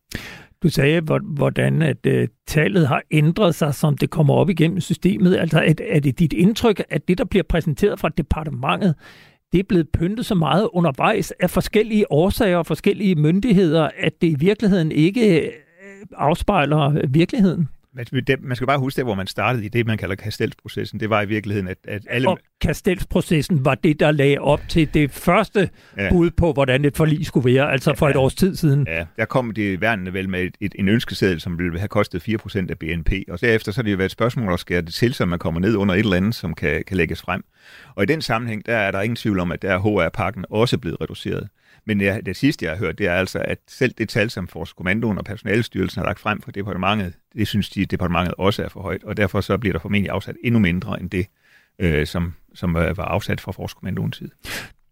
Du sagde, hvordan at uh, tallet har ændret sig, som det kommer op igennem systemet. Altså, er, er det dit indtryk, at det, der bliver præsenteret fra departementet, det er blevet pyntet så meget undervejs af forskellige årsager og forskellige myndigheder, at det i virkeligheden ikke øh, afspejler virkeligheden? Man skal bare huske det, hvor man startede i det, man kalder kastelsprocessen. Det var i virkeligheden, at, at alle... Og kastelsprocessen var det, der lagde op til det første ja. bud på, hvordan et forlig skulle være, altså for ja, et års tid siden. Ja, der kom det værnene vel med et, et, en ønskeseddel, som ville have kostet 4% af BNP, og derefter så har det jo været et spørgsmål at skære det til, så man kommer ned under et eller andet, som kan, kan lægges frem. Og i den sammenhæng, der er der ingen tvivl om, at der er HR-pakken også blevet reduceret. Men ja, det sidste, jeg har hørt, det er altså, at selv det tal, som Forskommandoen og Personalstyrelsen har lagt frem for departementet, det synes de, departementet også er for højt, og derfor så bliver der formentlig afsat endnu mindre end det, øh, som, som øh, var afsat fra Forskommandoens side.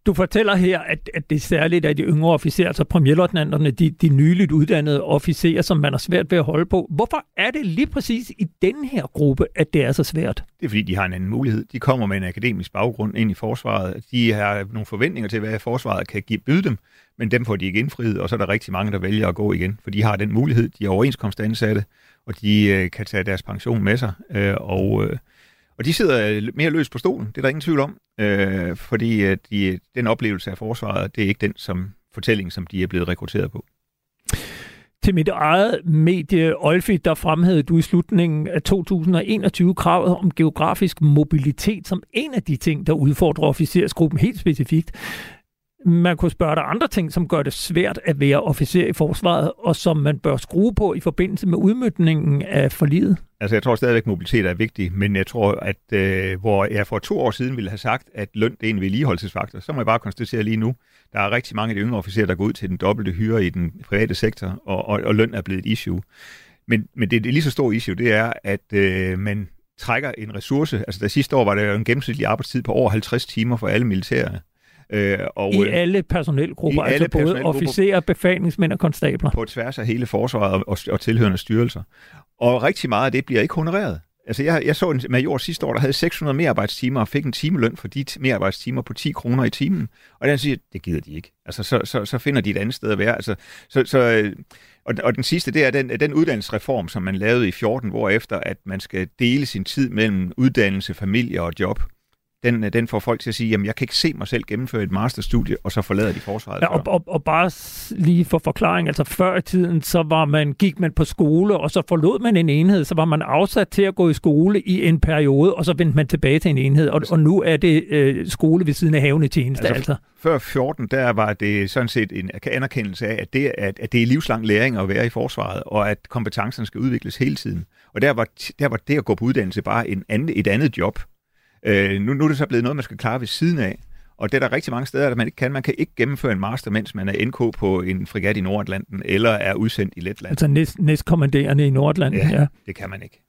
Du fortæller her, at, at det er særligt af de yngre officerer, altså premierløjtnanterne, de, de nyligt uddannede officerer, som man har svært ved at holde på. Hvorfor er det lige præcis i den her gruppe, at det er så svært? Det er fordi, de har en anden mulighed. De kommer med en akademisk baggrund ind i forsvaret. De har nogle forventninger til, hvad forsvaret kan give, byde dem, men dem får de ikke indfriet, og så er der rigtig mange, der vælger at gå igen, for de har den mulighed. De er overenskomstansatte, og de øh, kan tage deres pension med sig, øh, og... Øh, og de sidder øh, mere løst på stolen, det er der ingen tvivl om, øh, fordi øh, de, øh, den oplevelse af forsvaret, det er ikke den som fortælling, som de er blevet rekrutteret på. Til mit eget medie, Olfi, der fremhævede du i slutningen af 2021 kravet om geografisk mobilitet som en af de ting, der udfordrer officersgruppen helt specifikt. Man kunne spørge dig andre ting, som gør det svært at være officer i forsvaret, og som man bør skrue på i forbindelse med udmyndningen af forliget. Altså, jeg tror stadigvæk, at mobilitet er vigtig, men jeg tror, at øh, hvor jeg for to år siden ville have sagt, at løn det er en vedligeholdelsesfaktor, så må jeg bare konstatere lige nu, der er rigtig mange af de yngre officerer, der går ud til den dobbelte hyre i den private sektor, og, og, og løn er blevet et issue. Men, men det, det er lige så stor issue, det er, at øh, man trækker en ressource. Altså, der sidste år var der jo en gennemsnitlig arbejdstid på over 50 timer for alle militære. Øh, og, I øh, alle personelgrupper, i altså alle både officerer, befalingsmænd og konstabler. På tværs af hele forsvaret og, og, og tilhørende styrelser. Og rigtig meget af det bliver ikke honoreret. Altså, jeg, jeg så en major sidste år, der havde 600 medarbejdstimer og fik en timeløn for de medarbejdstimer på 10 kroner i timen. Og den siger, det gider de ikke. Altså, så, så, så finder de et andet sted at være. Altså, så, så, øh, og, og den sidste, det er den, den uddannelsesreform, som man lavede i 14, hvor efter at man skal dele sin tid mellem uddannelse, familie og job den, øh, den får folk til at sige, jamen jeg kan ikke se mig selv gennemføre et masterstudie, og så forlader de forsvaret. Ja, og, og, og bare lige for forklaring, altså før i tiden, så var man, gik man på skole, og så forlod man en enhed, så var man afsat til at gå i skole i en periode, og så vendte man tilbage til en enhed, og, og nu er det øh, skole ved siden af havne tjeneste. Altså, altså. Før 14, der var det sådan set en anerkendelse af, at det, at, at det er livslang læring at være i forsvaret, og at kompetencerne skal udvikles hele tiden. Og der var, der var det at gå på uddannelse bare en anden, et andet job. Øh, nu, nu er det så blevet noget, man skal klare ved siden af. Og det er der rigtig mange steder, at man ikke kan. Man kan ikke gennemføre en master, mens man er NK på en frigat i Nordatlanten, eller er udsendt i Letland. Altså næst, næstkommanderende i Nordatlanten, ja, ja. det kan man ikke.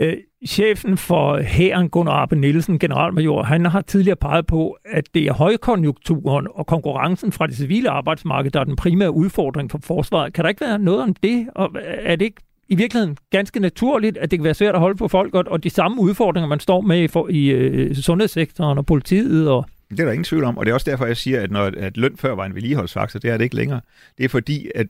Øh, chefen for hæren, Gunnar Arbe Nielsen, generalmajor, han har tidligere peget på, at det er højkonjunkturen og konkurrencen fra det civile arbejdsmarked, der er den primære udfordring for forsvaret. Kan der ikke være noget om det? Og er det ikke i virkeligheden ganske naturligt, at det kan være svært at holde på folk, og, og de samme udfordringer, man står med i, for, i øh, sundhedssektoren og politiet. Og... Det er der ingen tvivl om, og det er også derfor, jeg siger, at når at løn før var en vedligeholdsfaktor, det er det ikke længere. Det er fordi, at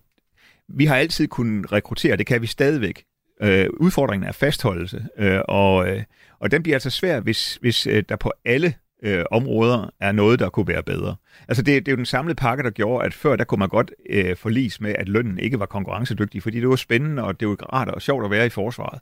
vi har altid kunnet rekruttere, det kan vi stadigvæk. Øh, udfordringen er fastholdelse, øh, og, øh, og den bliver altså svær, hvis, hvis øh, der på alle øh, områder er noget, der kunne være bedre. Altså det, det er jo den samlede pakke, der gjorde, at før der kunne man godt øh, forlis med, at lønnen ikke var konkurrencedygtig, fordi det var spændende, og det var rart og sjovt at være i forsvaret.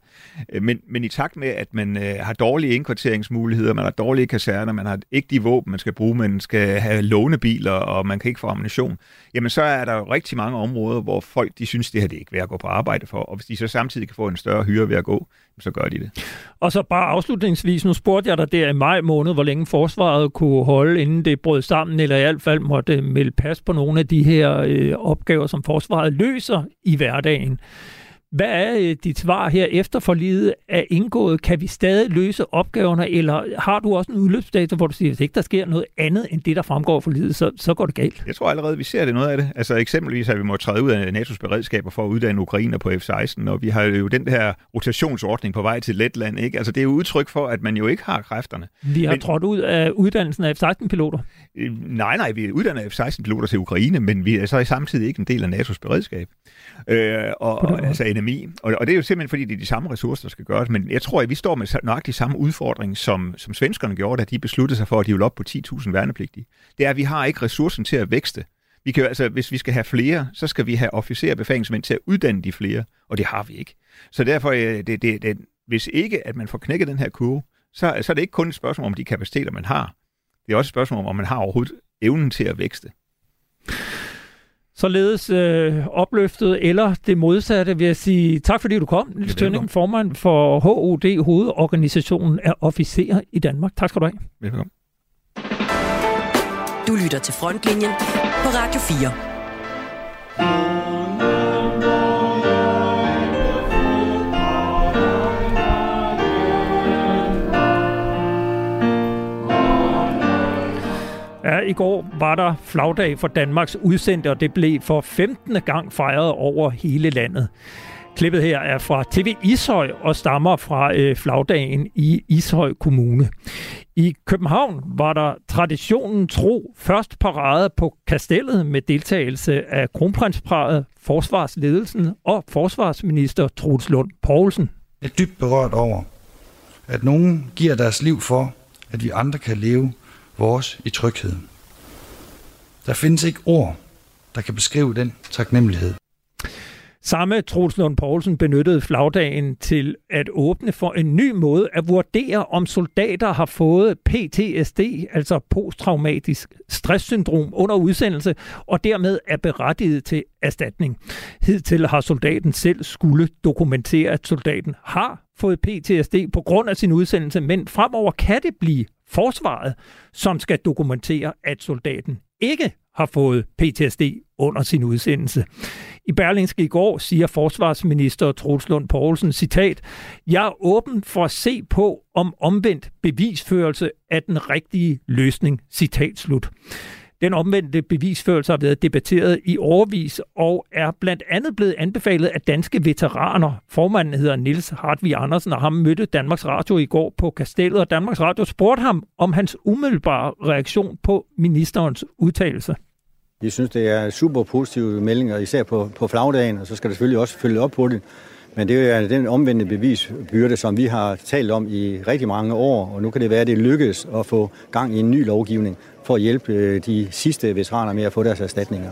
Øh, men, men i takt med, at man øh, har dårlige indkvarteringsmuligheder, man har dårlige kaserner, man har ikke de våben, man skal bruge, man skal have lånebiler, og man kan ikke få ammunition, jamen så er der jo rigtig mange områder, hvor folk de synes, det her det er ikke værd at gå på arbejde for, og hvis de så samtidig kan få en større hyre ved at gå, så gør de det. Og så bare afslutningsvis, nu spurgte jeg dig der i maj måned, hvor længe forsvaret kunne holde, inden det brød sammen, eller i hvert fald måtte melde pas på nogle af de her øh, opgaver, som forsvaret løser i hverdagen. Hvad er øh, dit svar her efter forlidet er indgået? Kan vi stadig løse opgaverne, eller har du også en udløbsdato, hvor du siger, at hvis ikke der sker noget andet end det, der fremgår af forlidet, så, så går det galt? Jeg tror allerede, vi ser det noget af det. Altså eksempelvis at vi må træde ud af NATO's beredskaber for at uddanne Ukrainer på F-16, og vi har jo den her rotationsordning på vej til Letland. Ikke? Altså det er jo udtryk for, at man jo ikke har kræfterne. Vi har men, trådt ud af uddannelsen af F-16-piloter. Øh, nej, nej, vi uddanner F-16-piloter til Ukraine, men vi er så samtidig ikke en del af NATO's beredskab. Øh, og, og, altså dynami. Og, og det er jo simpelthen, fordi det er de samme ressourcer, der skal gøres. Men jeg tror, at vi står med nøjagtig samme udfordring, som, som svenskerne gjorde, da de besluttede sig for, at de ville op på 10.000 værnepligtige. Det er, at vi har ikke ressourcen til at vækste. Vi kan, altså, hvis vi skal have flere, så skal vi have officer og til at uddanne de flere, og det har vi ikke. Så derfor, øh, det, det, det, hvis ikke at man får knækket den her kurve, så, så er det ikke kun et spørgsmål om de kapaciteter, man har. Det er også et spørgsmål om, om man har overhovedet evnen til at vækste. Således øh, opløftet eller det modsatte vil jeg sige tak, fordi du kom, Niels Tønning, formand for HOD, hovedorganisationen af officerer i Danmark. Tak skal du have. Velkommen. Du lytter til Frontlinjen på Radio 4. Ja, i går var der flagdag for Danmarks udsendte, og det blev for 15. gang fejret over hele landet. Klippet her er fra TV Ishøj og stammer fra øh, flagdagen i Ishøj Kommune. I København var der traditionen tro først parade på kastellet med deltagelse af kronprinsparet, forsvarsledelsen og forsvarsminister Truls Lund Poulsen. Jeg er dybt berørt over, at nogen giver deres liv for, at vi andre kan leve vores i tryghed. Der findes ikke ord, der kan beskrive den taknemmelighed. Samme Troels Lund Poulsen benyttede flagdagen til at åbne for en ny måde at vurdere, om soldater har fået PTSD, altså posttraumatisk stresssyndrom, under udsendelse, og dermed er berettiget til erstatning. Hidtil har soldaten selv skulle dokumentere, at soldaten har fået PTSD på grund af sin udsendelse, men fremover kan det blive forsvaret, som skal dokumentere, at soldaten ikke har fået PTSD under sin udsendelse. I Berlingske i går siger forsvarsminister Troels Lund Poulsen, citat, Jeg er åben for at se på, om omvendt bevisførelse er den rigtige løsning, citat slut. Den omvendte bevisførelse har været debatteret i overvis og er blandt andet blevet anbefalet af danske veteraner. Formanden hedder Nils Hartvig Andersen, og ham mødte Danmarks Radio i går på Kastellet, og Danmarks Radio spurgte ham om hans umiddelbare reaktion på ministerens udtalelse. Jeg synes, det er super positive meldinger, især på, på flagdagen, og så skal der selvfølgelig også følge op på det. Men det er den omvendte bevisbyrde, som vi har talt om i rigtig mange år, og nu kan det være, at det lykkes at få gang i en ny lovgivning for at hjælpe øh, de sidste veteraner med at få deres erstatninger.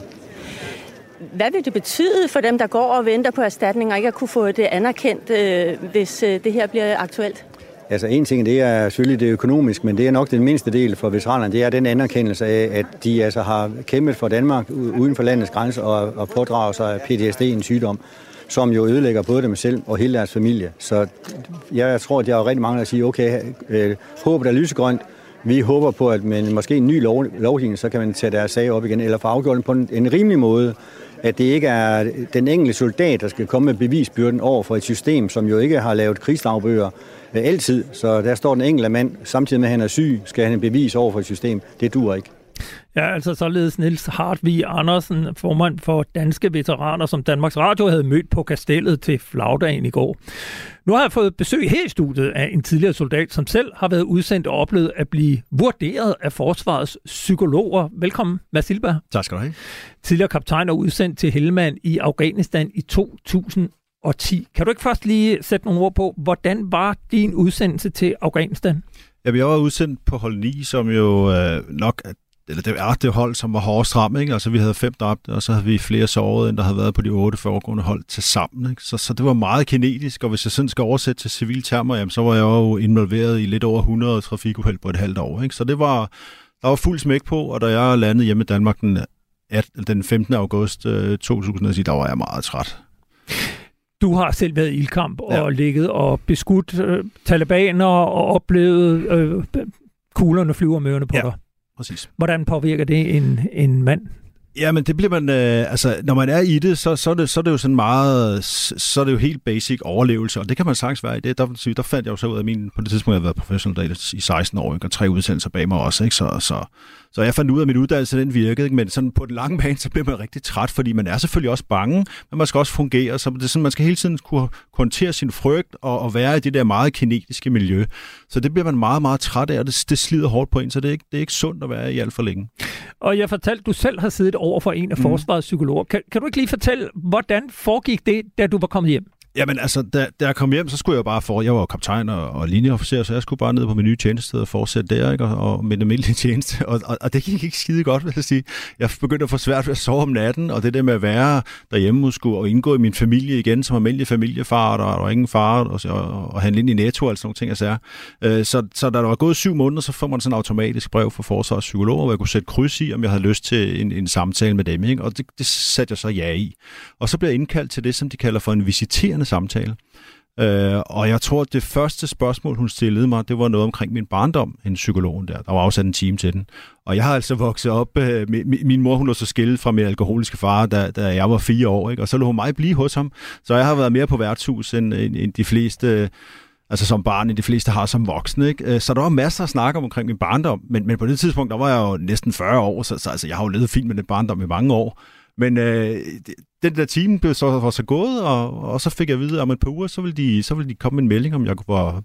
Hvad vil det betyde for dem, der går og venter på erstatninger, ikke at kunne få det anerkendt, øh, hvis øh, det her bliver aktuelt? Altså en ting, det er selvfølgelig det økonomiske, men det er nok den mindste del for veteranerne, det er den anerkendelse af, at de altså har kæmpet for Danmark uden for landets grænser og, og pådrager sig af PTSD, en sygdom, som jo ødelægger både dem selv og hele deres familie. Så jeg tror, at der er rigtig mange, der siger, okay, øh, håbet er lysegrønt, vi håber på, at med måske en ny lov, lovgivning, så kan man tage deres sag op igen, eller få afgjort på en, en rimelig måde, at det ikke er den enkelte soldat, der skal komme med bevisbyrden over for et system, som jo ikke har lavet krigsdagbøger øh, altid. Så der står den enkelte mand, samtidig med at han er syg, skal han bevis over for et system. Det dur ikke. Ja, altså således Niels Hartvig Andersen, formand for Danske Veteraner, som Danmarks Radio havde mødt på kastellet til flagdagen i går. Nu har jeg fået besøg her i studiet af en tidligere soldat, som selv har været udsendt og oplevet at blive vurderet af forsvarets psykologer. Velkommen, Mads Silberg. Tak skal du have. Tidligere kaptajn og udsendt til Helmand i Afghanistan i 2010. Kan du ikke først lige sætte nogle ord på, hvordan var din udsendelse til Afghanistan? Ja, jeg var udsendt på hold 9, som jo øh, nok eller det er det hold, som var hårdest ramt, ikke? Altså vi havde fem dræbte, og så havde vi flere sårede, end der havde været på de otte foregående hold til sammen. Ikke? Så, så det var meget kinetisk, og hvis jeg sådan skal oversætte til civil termer, jamen, så var jeg jo involveret i lidt over 100 trafikuheld på et halvt år. Ikke? Så det var, der var fuld smæk på, og da jeg landede hjemme i Danmark den, den 15. august 2010, der var jeg meget træt. Du har selv været i ildkamp og ja. ligget og beskudt øh, talibaner og oplevet øh, kuglerne flyver med på ja. dig præcis. Hvordan påvirker det en, en mand? Ja, men det bliver man, øh, altså når man er i det, så, så, er det, så er det jo sådan meget, så er det jo helt basic overlevelse, og det kan man sagtens være i det. Der, der fandt jeg jo så ud af min, på det tidspunkt, jeg har været professional i 16 år, og tre udsendelser bag mig også, ikke? Så, så, så jeg fandt ud af, at min uddannelse den virkede, ikke? men sådan på den lange bane, så bliver man rigtig træt, fordi man er selvfølgelig også bange, men man skal også fungere, så det er sådan, man skal hele tiden kunne håndtere sin frygt og, og være i det der meget kinetiske miljø. Så det bliver man meget, meget træt af, og det, det slider hårdt på en, så det er, ikke, det er ikke sundt at være i alt for længe. Og jeg fortalte, du selv har siddet over for en af mm. forsvarets psykologer. Kan, kan du ikke lige fortælle, hvordan foregik det, da du var kommet hjem? Jamen altså, da, da jeg kom hjem, så skulle jeg bare for, jeg var kaptajn og, og linjeofficer, så jeg skulle bare ned på min nye tjenestested og fortsætte der, ikke? Og, og med almindelige tjeneste, og, og, og, det gik ikke skide godt, vil jeg sige. Jeg begyndte at få svært ved at sove om natten, og det der med at være derhjemme og skulle og indgå i min familie igen, som almindelig familiefar, der var ingen far, og, og, og handle ind i netto og sådan nogle ting, jeg øh, så, så da der var gået syv måneder, så får man sådan en automatisk brev fra forsvars psykologer, hvor jeg kunne sætte kryds i, om jeg havde lyst til en, en samtale med dem, ikke? og det, det satte jeg så ja i. Og så blev jeg indkaldt til det, som de kalder for en visiterende samtale. Øh, og jeg tror, at det første spørgsmål, hun stillede mig, det var noget omkring min barndom, en psykologen der. Der var afsat en time til den. Og jeg har altså vokset op, øh, min, min mor hun lå så skilt fra min alkoholiske far, da, da jeg var fire år, ikke? og så lå hun mig blive hos ham. Så jeg har været mere på værtshus end, end, end de fleste altså som barn, end de fleste har som voksne. Ikke? Øh, så der var masser at snakke om omkring min barndom, men, men på det tidspunkt, der var jeg jo næsten 40 år, så, så altså, jeg har jo levet fint med den barndom i mange år. Men øh, den der time blev så, var så gået, og, og så fik jeg at vide, at om et par uger, så ville de, så ville de komme med en melding, om jeg kunne,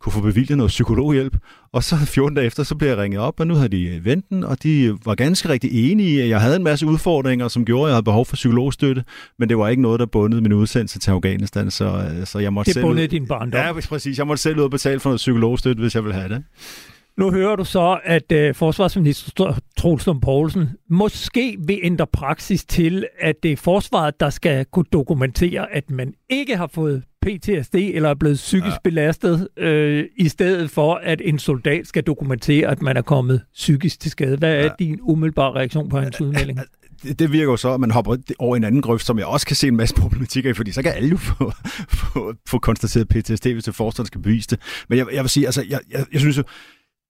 kunne få bevilget noget psykologhjælp. Og så 14 dage efter, så blev jeg ringet op, og nu havde de vendt den, og de var ganske rigtig enige at jeg havde en masse udfordringer, som gjorde, at jeg havde behov for psykologstøtte, men det var ikke noget, der bundede min udsendelse til Afghanistan, så, øh, så jeg måtte det selv... Det bundede din barndom. Ja, præcis. Jeg måtte selv ud og betale for noget psykologstøtte, hvis jeg ville have det. Nu hører du så, at øh, forsvarsminister Troels Lund Poulsen måske vil ændre praksis til, at det er forsvaret, der skal kunne dokumentere, at man ikke har fået PTSD eller er blevet psykisk ja. belastet, øh, i stedet for, at en soldat skal dokumentere, at man er kommet psykisk til skade. Hvad er ja. din umiddelbare reaktion på hans udmelding? det, virker jo så, at man hopper over en anden grøft, som jeg også kan se en masse problematikker i, fordi så kan alle jo få, få, få konstateret PTSD, hvis det forstående skal bevise det. Men jeg, jeg vil sige, altså, jeg, jeg, jeg synes jo,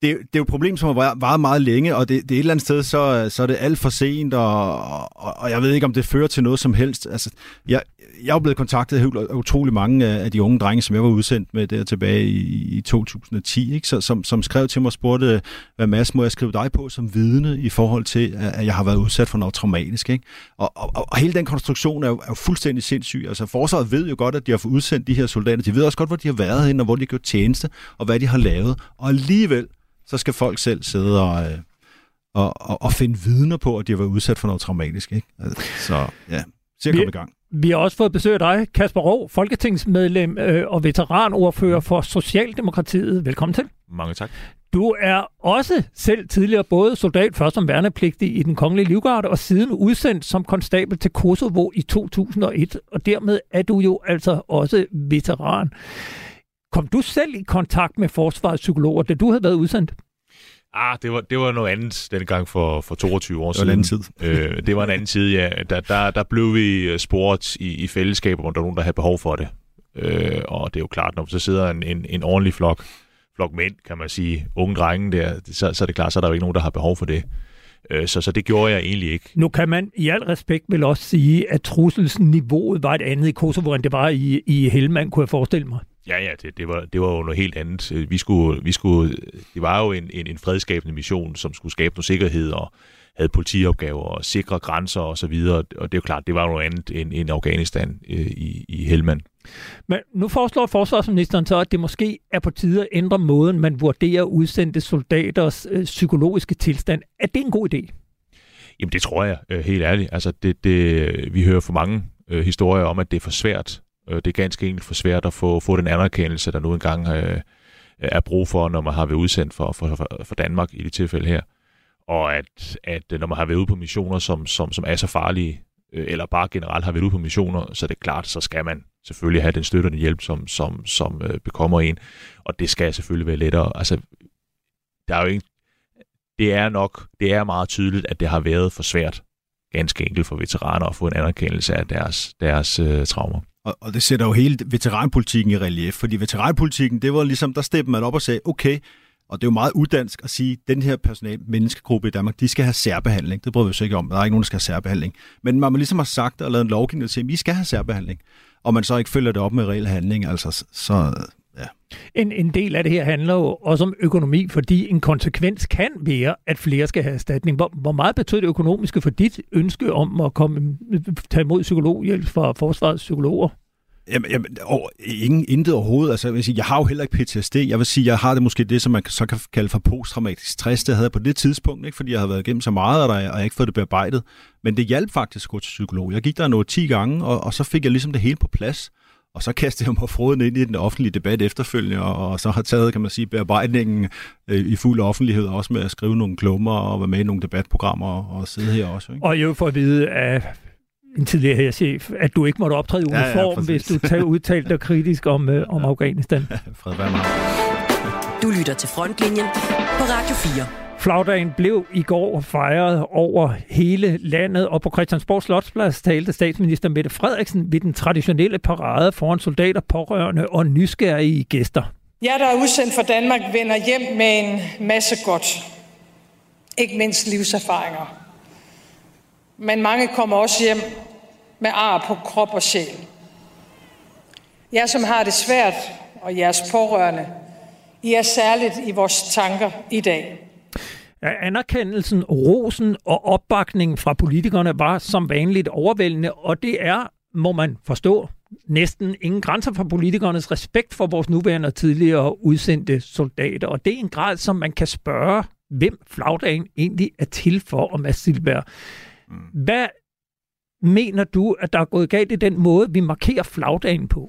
det, det er jo et problem, som har varet meget længe, og det, det er et eller andet sted, så, så er det alt for sent, og, og, og jeg ved ikke, om det fører til noget som helst. Altså, jeg, jeg er blevet kontaktet af utrolig mange af de unge drenge, som jeg var udsendt med der tilbage i, i 2010, ikke? Så, som, som skrev til mig og spurgte, hvad Mads må jeg skrive dig på som vidne i forhold til, at jeg har været udsat for noget traumatisk. Ikke? Og, og, og hele den konstruktion er jo, er jo fuldstændig sindssyg. Altså forsvaret ved jo godt, at de har fået udsendt de her soldater. De ved også godt, hvor de har været henne, og hvor de har gjort tjeneste, og hvad de har lavet. Og alligevel så skal folk selv sidde og, øh, og, og, og finde vidner på, at de har været udsat for noget traumatisk. Ikke? Altså, så ja, se at komme i gang. Vi har også fået besøg af dig, Kasper Rå, folketingsmedlem øh, og veteranordfører for Socialdemokratiet. Velkommen til. Mange tak. Du er også selv tidligere både soldat, først som værnepligtig i den kongelige livgarde, og siden udsendt som konstabel til Kosovo i 2001. Og dermed er du jo altså også veteran. Kom du selv i kontakt med forsvarspsykologer, da du havde været udsendt? Ah, det var, det var noget andet dengang for, for 22 år siden. Det var en anden tid. øh, det var en anden tid, ja. Der, der, der blev vi øh, spurgt i, i fællesskaber, hvor der var nogen, der havde behov for det. Øh, og det er jo klart, når så sidder en, en, en ordentlig flok, flok mænd, kan man sige, unge drenge der, så, så er det klart, så er der jo ikke nogen, der har behov for det. Øh, så, så det gjorde jeg egentlig ikke. Nu kan man i al respekt vel også sige, at trusselsniveauet var et andet i Kosovo, end det var i, i Helmand, kunne jeg forestille mig. Ja, ja, det, det, var, det var jo noget helt andet. Vi skulle, vi skulle, det var jo en, en, en fredskabende mission, som skulle skabe noget sikkerhed og havde politiopgaver og sikre grænser og så videre. Og det er jo klart, det var noget andet end, end Afghanistan øh, i, i Helmand. Men nu foreslår forsvarsministeren så, at det måske er på tide at ændre måden, man vurderer udsendte soldaters øh, psykologiske tilstand. Er det en god idé? Jamen det tror jeg, øh, helt ærligt. Altså det, det, vi hører for mange øh, historier om, at det er for svært Øh, det er ganske enkelt for svært at få, få den anerkendelse, der nu engang øh, er brug for, når man har været udsendt for, for, for Danmark i det tilfælde her. Og at, at øh, når man har været ude på missioner, som, som, som er så farlige, øh, eller bare generelt har været ude på missioner, så er det klart, så skal man selvfølgelig have den støttende hjælp, som, som, som øh, bekommer en. Og det skal selvfølgelig være lettere. Altså, der er jo ikke, det er nok, det er meget tydeligt, at det har været for svært, ganske enkelt for veteraner, at få en anerkendelse af deres, deres øh, traumer. Og, og det sætter jo hele veteranpolitikken i relief, fordi veteranpolitikken, det var ligesom, der steppede man op og sagde, okay, og det er jo meget uddansk at sige, at den her personal, menneskegruppe i Danmark, de skal have særbehandling. Det bryder vi jo ikke om. Der er ikke nogen, der skal have særbehandling. Men man må ligesom have sagt og lavet en lovgivning, der siger, at vi skal have særbehandling. Og man så ikke følger det op med reel handling, altså så, ja. En, en del af det her handler jo også om økonomi, fordi en konsekvens kan være, at flere skal have erstatning. Hvor, hvor meget betyder det økonomiske for dit ønske om at komme, tage imod psykologhjælp fra forsvarets psykologer? Jamen, jamen og ingen, intet overhovedet. Altså, jeg, vil sige, jeg har jo heller ikke PTSD. Jeg vil sige, jeg har det måske det, som man så kan kalde for posttraumatisk stress. Det havde jeg på det tidspunkt, ikke? fordi jeg havde været igennem så meget, og, der, og jeg ikke fået det bearbejdet. Men det hjalp faktisk at gå til psykolog. Jeg gik der noget 10 gange, og, og så fik jeg ligesom det hele på plads. Og så kastede jeg mig froden ind i den offentlige debat efterfølgende, og, og så har taget, kan man sige, bearbejdningen øh, i fuld offentlighed, også med at skrive nogle klummer og være med i nogle debatprogrammer og, og sidde her også. Ikke? Og jo for at vide af en tidligere her chef, at du ikke måtte optræde i uniform, ja, ja, hvis du tager udtalt dig kritisk om, øh, om Afghanistan. Fred Du lytter til Frontlinjen på Radio 4. Flagdagen blev i går fejret over hele landet, og på Christiansborg Slotsplads talte statsminister Mette Frederiksen ved den traditionelle parade foran soldater, pårørende og nysgerrige gæster. Jeg, der er udsendt for Danmark, vender hjem med en masse godt. Ikke mindst livserfaringer. Men mange kommer også hjem med ar på krop og sjæl. Jeg, som har det svært, og jeres pårørende, I er særligt i vores tanker i dag. Anerkendelsen, rosen og opbakningen fra politikerne var som vanligt overvældende, og det er, må man forstå, næsten ingen grænser for politikernes respekt for vores nuværende og tidligere udsendte soldater. Og det er en grad, som man kan spørge, hvem flagdagen egentlig er til for, og Mads Silberg. Mm. Hvad mener du, at der er gået galt i den måde, vi markerer flagdagen på?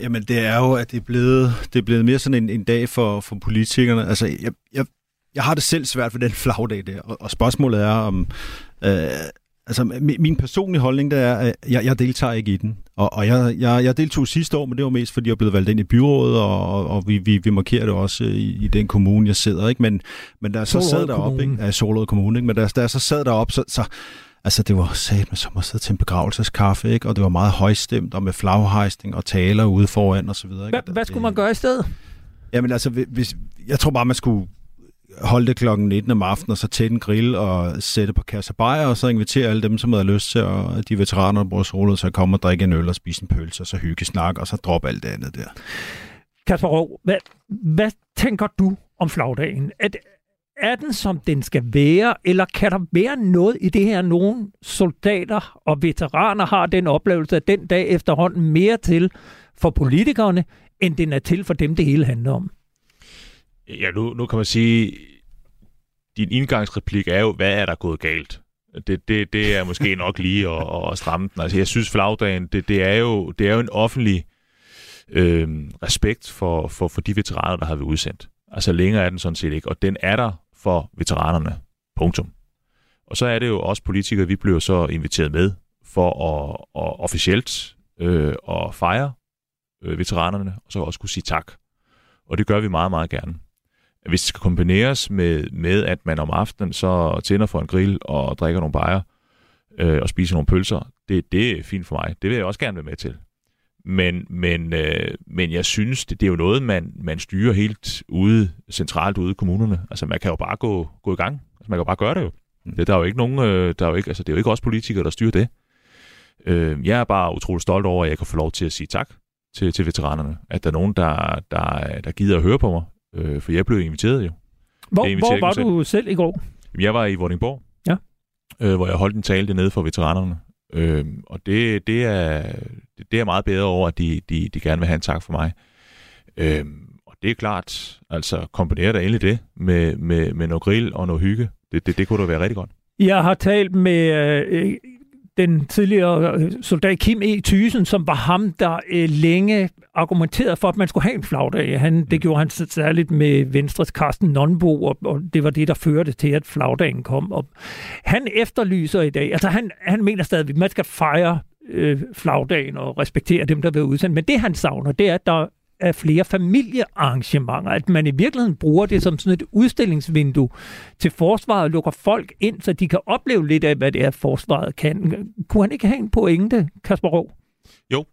Jamen, det er jo, at det er blevet, det er blevet mere sådan en, en dag for, for politikerne. Altså, jeg, jeg, jeg har det selv svært ved den flagdag der, og, og spørgsmålet er, om... Øh, altså, min, personlige holdning, det er, at jeg, jeg deltager ikke i den. Og, og jeg, jeg, jeg deltog sidste år, men det var mest, fordi jeg blev valgt ind i byrådet, og, og vi, vi, vi markerer det også i, i den kommune, jeg sidder. Ikke? Men, men der så sad deroppe, ikke? Ja, Solrød Kommune, ikke? men der, der så sad deroppe, så, så Altså, det var sat med som at sidde til en begravelseskaffe, ikke? Og det var meget højstemt, og med flaghejsning og taler ude foran og så videre. Ikke? Hvad, hvad skulle man gøre i stedet? Jamen altså, hvis, jeg tror bare, man skulle holde det klokken 19 om aftenen, og så tænde en grill og sætte på kasse bajer, og så invitere alle dem, som havde lyst til, og de veteraner, der bor solet, så komme og drikke en øl og spise en pølse, og så hygge snak, og så droppe alt det andet der. Kasper Rov, hvad, hvad tænker du om flagdagen? At, er den, som den skal være, eller kan der være noget i det her, nogen soldater og veteraner har den oplevelse, at den dag efterhånden mere til for politikerne, end den er til for dem, det hele handler om? Ja, nu, nu kan man sige, din indgangsreplik er jo, hvad er der gået galt? Det, det, det er måske nok lige at, at stramme den. Altså, jeg synes, flagdagen, det, det, er, jo, det er jo en offentlig øh, respekt for, for, for de veteraner, der har været udsendt. Altså længere er den sådan set ikke, og den er der for veteranerne. Punktum. Og så er det jo også politikere, vi bliver så inviteret med for at, at officielt øh, at fejre øh, veteranerne, og så også kunne sige tak. Og det gør vi meget, meget gerne. Hvis det skal kombineres med, med at man om aftenen så tænder for en grill og drikker nogle bajer øh, og spiser nogle pølser, det, det er fint for mig. Det vil jeg også gerne være med til. Men, men, øh, men jeg synes, det, det er jo noget, man, man styrer helt ude, centralt ude i kommunerne. Altså, man kan jo bare gå, gå i gang. Altså, man kan jo bare gøre det jo. Mm. Det, der er jo ikke nogen, øh, der er jo ikke, altså, det er jo ikke os politikere, der styrer det. Øh, jeg er bare utrolig stolt over, at jeg kan få lov til at sige tak til, til veteranerne. At der er nogen, der, der, der gider at høre på mig. Øh, for jeg blev inviteret jo. Hvor, hvor var du selv i går? Jeg var i Vordingborg. Ja. Øh, hvor jeg holdt en tale dernede for veteranerne. Øh, og det, det, er, det er meget bedre over, at de, de, de gerne vil have en tak for mig. Øhm, og det er klart, altså kombinere der endelig det med, med, med noget grill og noget hygge. Det, det, det kunne da være rigtig godt. Jeg har talt med øh, den tidligere øh, soldat Kim E. Thysen, som var ham, der øh, længe argumenterede for, at man skulle have en flagdag. Han, det gjorde han særligt med Venstres Carsten Nonbo, og, og det var det, der førte til, at flagdagen kom. Og han efterlyser i dag, altså han, han mener stadig, at man skal fejre øh, flagdagen og respektere dem, der vil udsendt. Men det, han savner, det er, at der af flere familiearrangementer, at man i virkeligheden bruger det som sådan et udstillingsvindue til forsvaret og lukker folk ind, så de kan opleve lidt af, hvad det er, forsvaret kan. Kunne han ikke have en pointe, Kasper Rå? Jo,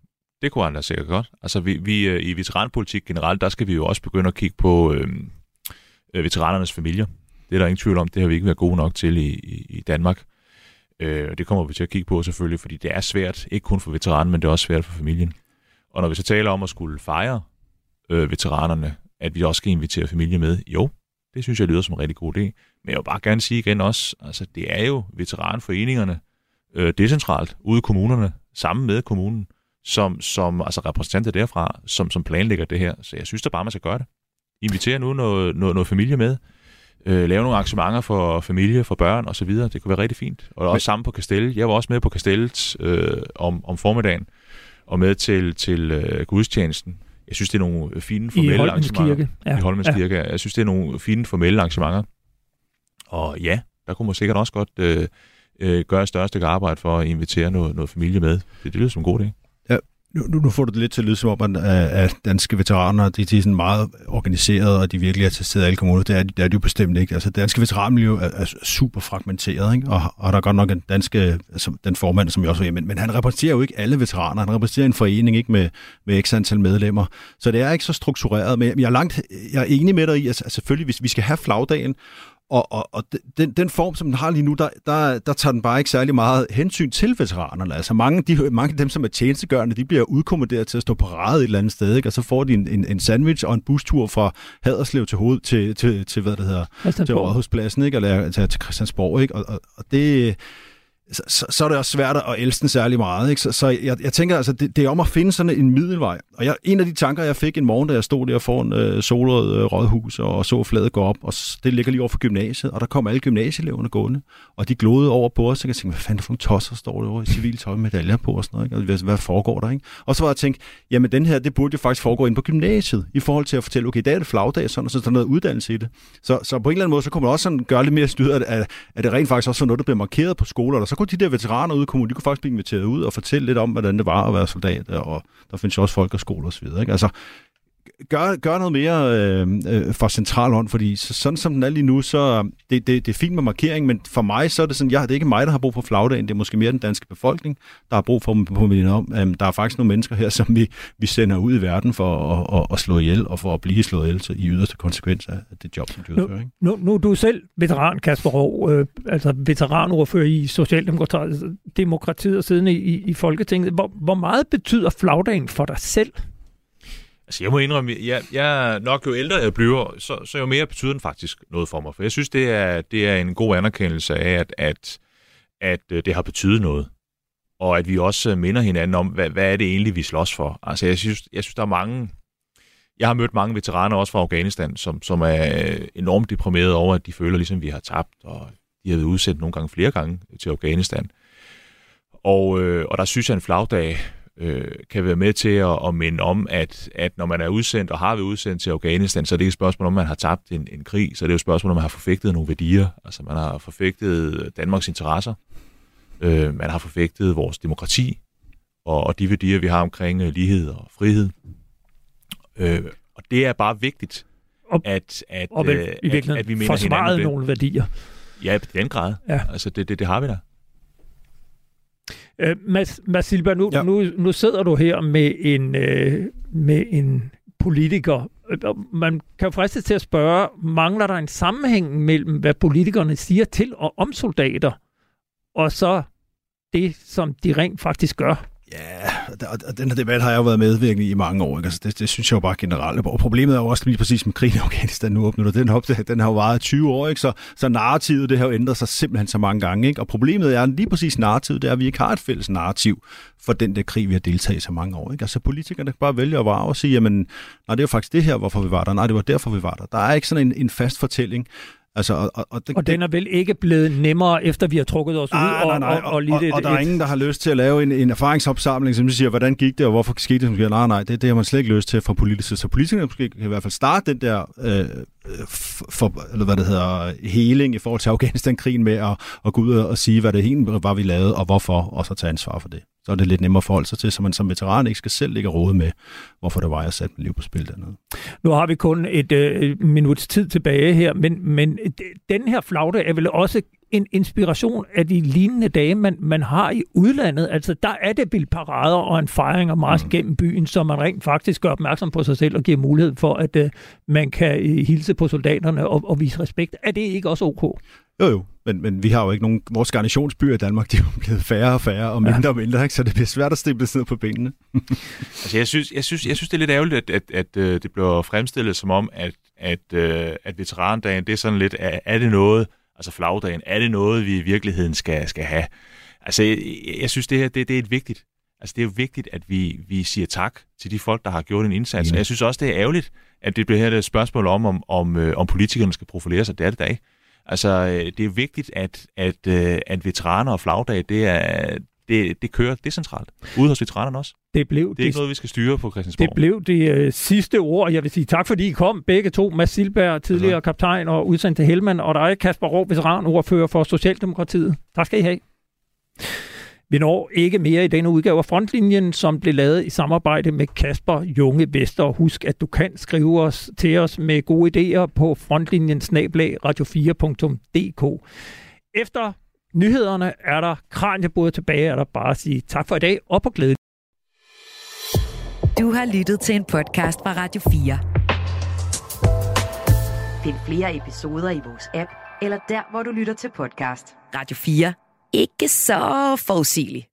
det kunne han da sikkert godt. Altså vi, vi øh, i veteranpolitik generelt, der skal vi jo også begynde at kigge på øhm, øh, veteranernes familier. Det er der ingen tvivl om, det har vi ikke været gode nok til i, i, i Danmark. Øh, og det kommer vi til at kigge på selvfølgelig, fordi det er svært, ikke kun for veteranen, men det er også svært for familien. Og når vi så taler om at skulle fejre øh, veteranerne, at vi også skal invitere familie med. Jo, det synes jeg lyder som en rigtig god idé. Men jeg vil bare gerne sige igen også, altså det er jo veteranforeningerne øh, decentralt ude i kommunerne, sammen med kommunen, som, som altså repræsentanter derfra, som, som planlægger det her. Så jeg synes da bare, man skal gøre det. Invitere nu noget, noget, noget familie med. Øh, lave nogle arrangementer for familie, for børn osv. Det kunne være rigtig fint. Og også sammen på Kastellet. Jeg var også med på Kastellet øh, om, om formiddagen og med til, til øh, gudstjenesten. Jeg synes, det er nogle fine formelle I arrangementer. Kirke. Ja. I Holmens Ja. Kirke. Jeg synes, det er nogle fine formelle arrangementer. Og ja, der kunne man sikkert også godt øh, øh, gøre et større stykke arbejde for at invitere noget, noget familie med. Det, det lyder som en god idé. Nu, nu- nu får du det lidt til at lyde som om, at, at danske veteraner de, de er sådan meget organiserede, og de virkelig er til stede i alle kommuner. Det er, det er de jo bestemt ikke. Altså, danske veteranmiljø er, er super fragmenteret, ikke? Og, og der er godt nok en danske, altså, den formand, som jeg også var men, men han repræsenterer jo ikke alle veteraner. Han repræsenterer en forening ikke med, med x antal medlemmer. Så det er ikke så struktureret. Men jeg er, langt, jeg er enig med dig i, at, at selvfølgelig, hvis vi skal have flagdagen, og, og, og den, den form, som den har lige nu, der, der, der tager den bare ikke særlig meget hensyn til veteranerne. Altså mange, de, mange af dem, som er tjenestegørende, de bliver udkommanderet til at stå på rade et eller andet sted, ikke? og så får de en, en, en sandwich og en bustur fra Haderslev til hoved til, til, til hvad det hedder, til. Rådhuspladsen, ikke? eller til, til Christiansborg. Ikke? Og, og, og det, så, så, så er det også svært at elske den særlig meget. Ikke? Så, så jeg, jeg tænker, altså, det, det er om at finde sådan en middelvej. Og jeg, en af de tanker, jeg fik en morgen, da jeg stod der foran øh, Solrød øh, Rådhus og så fladet gå op, og det ligger lige over for gymnasiet, og der kom alle gymnasieeleverne gående, og de glodede over på os, og jeg tænkte, hvad fanden for nogle tosser står der over i civil tøj med medaljer på og sådan noget, ikke? Og hvad, hvad foregår der, ikke? Og så var jeg tænkt, jamen den her, det burde jo faktisk foregå ind på gymnasiet, i forhold til at fortælle, okay, i dag er det flagdag, sådan, og så er der noget uddannelse i det. Så, så på en eller anden måde, så kunne man også sådan gøre lidt mere styret, at, at, det rent faktisk også er noget, der bliver markeret på skoler, og så kunne de der veteraner ude i kommunen, de kunne faktisk blive inviteret ud og fortælle lidt om, hvordan det var at være soldat, og der findes jo også folkeskole og så videre, ikke? Altså, gør, gør noget mere øh, øh, for central hånd, fordi så, sådan som den er lige nu, så det, det, det er fint med markering, men for mig så er det sådan, ja, det er ikke mig, der har brug for flagdagen, det er måske mere den danske befolkning, der har brug for på minde om, øh, der er faktisk nogle mennesker her, som vi, vi sender ud i verden for at, at, at slå ihjel, og for at blive slået ihjel så i yderste konsekvens af det job, som de udfører. Ikke? Nu, nu er du selv veteran, Kasper Rov, øh, altså veteranordfører i Socialdemokratiet demokratiet siddende i, i Folketinget. Hvor, hvor meget betyder flagdagen for dig selv? Altså, jeg må indrømme, jeg, jeg nok jo ældre jeg bliver, så, så jo mere betyder den faktisk noget for mig. For jeg synes, det er, det er en god anerkendelse af, at, at, at øh, det har betydet noget. Og at vi også øh, minder hinanden om, hvad, hvad er det egentlig, vi slås for. Altså, jeg synes, jeg synes der er mange... Jeg har mødt mange veteraner også fra Afghanistan, som, som er øh, enormt deprimerede over, at de føler, ligesom vi har tabt, og de har været udsendt nogle gange flere gange til Afghanistan. Og, øh, og der synes jeg, en flagdag øh, kan være med til at, at minde om, at, at når man er udsendt og har været udsendt til Afghanistan, så er det ikke et spørgsmål om, man har tabt en, en krig, så er det jo et spørgsmål om, man har forfægtet nogle værdier. Altså man har forfægtet Danmarks interesser, øh, man har forfægtet vores demokrati, og, og de værdier, vi har omkring øh, lighed og frihed. Øh, og det er bare vigtigt, at, at, Og vel, øh, i at, at vi forsvaret hinanden det. nogle værdier. Ja, på den grad. Ja. Altså, det, det, det har vi da. Øh, Mads, Mads Silberg, nu, ja. nu, nu sidder du her med en, øh, med en politiker. Man kan jo fristes til at spørge, mangler der en sammenhæng mellem, hvad politikerne siger til og om soldater, og så det, som de rent faktisk gør? Ja, og- og den her debat har jeg jo været medvirkende i mange år. Ikke? Altså, det, det synes jeg jo bare generelt. Og problemet er jo også lige præcis med krigen i Afghanistan nu åbner du den op. Den har jo varet 20 år, ikke? Så, så narrativet det har jo ændret sig simpelthen så mange gange. Ikke? Og problemet er lige præcis narrativet, det er, at vi ikke har et fælles narrativ for den der krig, vi har deltaget i så mange år. Ikke? Altså politikerne kan bare vælge at vare og sige, jamen, nej, det er jo faktisk det her, hvorfor vi var der. Nej, det var derfor, vi var der. Der er ikke sådan en, en fast fortælling. Altså, og, og, og, det, Og den er vel ikke blevet nemmere, efter vi har trukket os ud Ah, og, nej, nej. og, og, og, et, og der er et- ingen, der har lyst til at lave en, en erfaringsopsamling, som siger, hvordan gik det, og hvorfor skete det, som siger, nej, nej, det, det har man slet ikke lyst til fra politisk side. Så politikerne måske kan i hvert fald starte den der øh, Øh, for, eller hvad det hedder, heling i forhold til Afghanistan-krigen med at, at gå ud og sige, hvad det egentlig var, vi lavede, og hvorfor, og så tage ansvar for det. Så er det lidt nemmere at forholde sig til, så man som veteran ikke skal selv ligge råd med, hvorfor det var, jeg satte mit liv på spil dernede. Nu har vi kun et øh, minuts tid tilbage her, men, men den her flagte er vel også en inspiration af de lignende dage, man, man har i udlandet. Altså, der er det vel parader og en fejring og march mm. gennem byen, så man rent faktisk gør opmærksom på sig selv og giver mulighed for, at øh, man kan øh, hilse på soldaterne og, og vise respekt. Er det ikke også ok? Jo, jo, men, men vi har jo ikke nogen... Vores garnitionsbyer i Danmark, de er jo blevet færre og færre, og mindre ja. og mindre, ikke? så det bliver svært at stible ned på benene. Altså, jeg synes, jeg synes, jeg synes det er lidt ærgerligt, at, at, at øh, det bliver fremstillet som om, at, at, at veterandagen, det er sådan lidt, er, er det noget, altså flagdagen, er det noget, vi i virkeligheden skal, skal have? Altså, jeg, jeg synes, det her, det, det er et vigtigt. Altså, det er jo vigtigt, at vi, vi siger tak til de folk, der har gjort en indsats. Og jeg synes også, det er ærgerligt, at det bliver her et spørgsmål om, om, om, øh, om politikerne skal profilere sig. Det er det da ikke. Altså, øh, det er vigtigt, at, at, øh, at veteraner og flagdag, det er, det det, det kører decentralt. Ude hos veteranerne også. Det, blev det er ikke noget, vi skal styre på Christiansborg. Det blev det øh, sidste ord. Jeg vil sige tak, fordi I kom. Begge to. Mads Silberg, tidligere kaptajn og udsendt til Helmand, og dig, Kasper Rå, veteranordfører for Socialdemokratiet. Tak skal I have. Vi når ikke mere i denne udgave af Frontlinjen, som blev lavet i samarbejde med Kasper Junge Vester. Husk, at du kan skrive os til os med gode idéer på frontlinjen radio4.dk. Efter nyhederne er der Kranjebrud tilbage, er der bare at sige tak for i dag og på glæde. Du har lyttet til en podcast fra Radio 4. Find flere episoder i vores app, eller der, hvor du lytter til podcast. Radio 4. Ikke så forudsigeligt.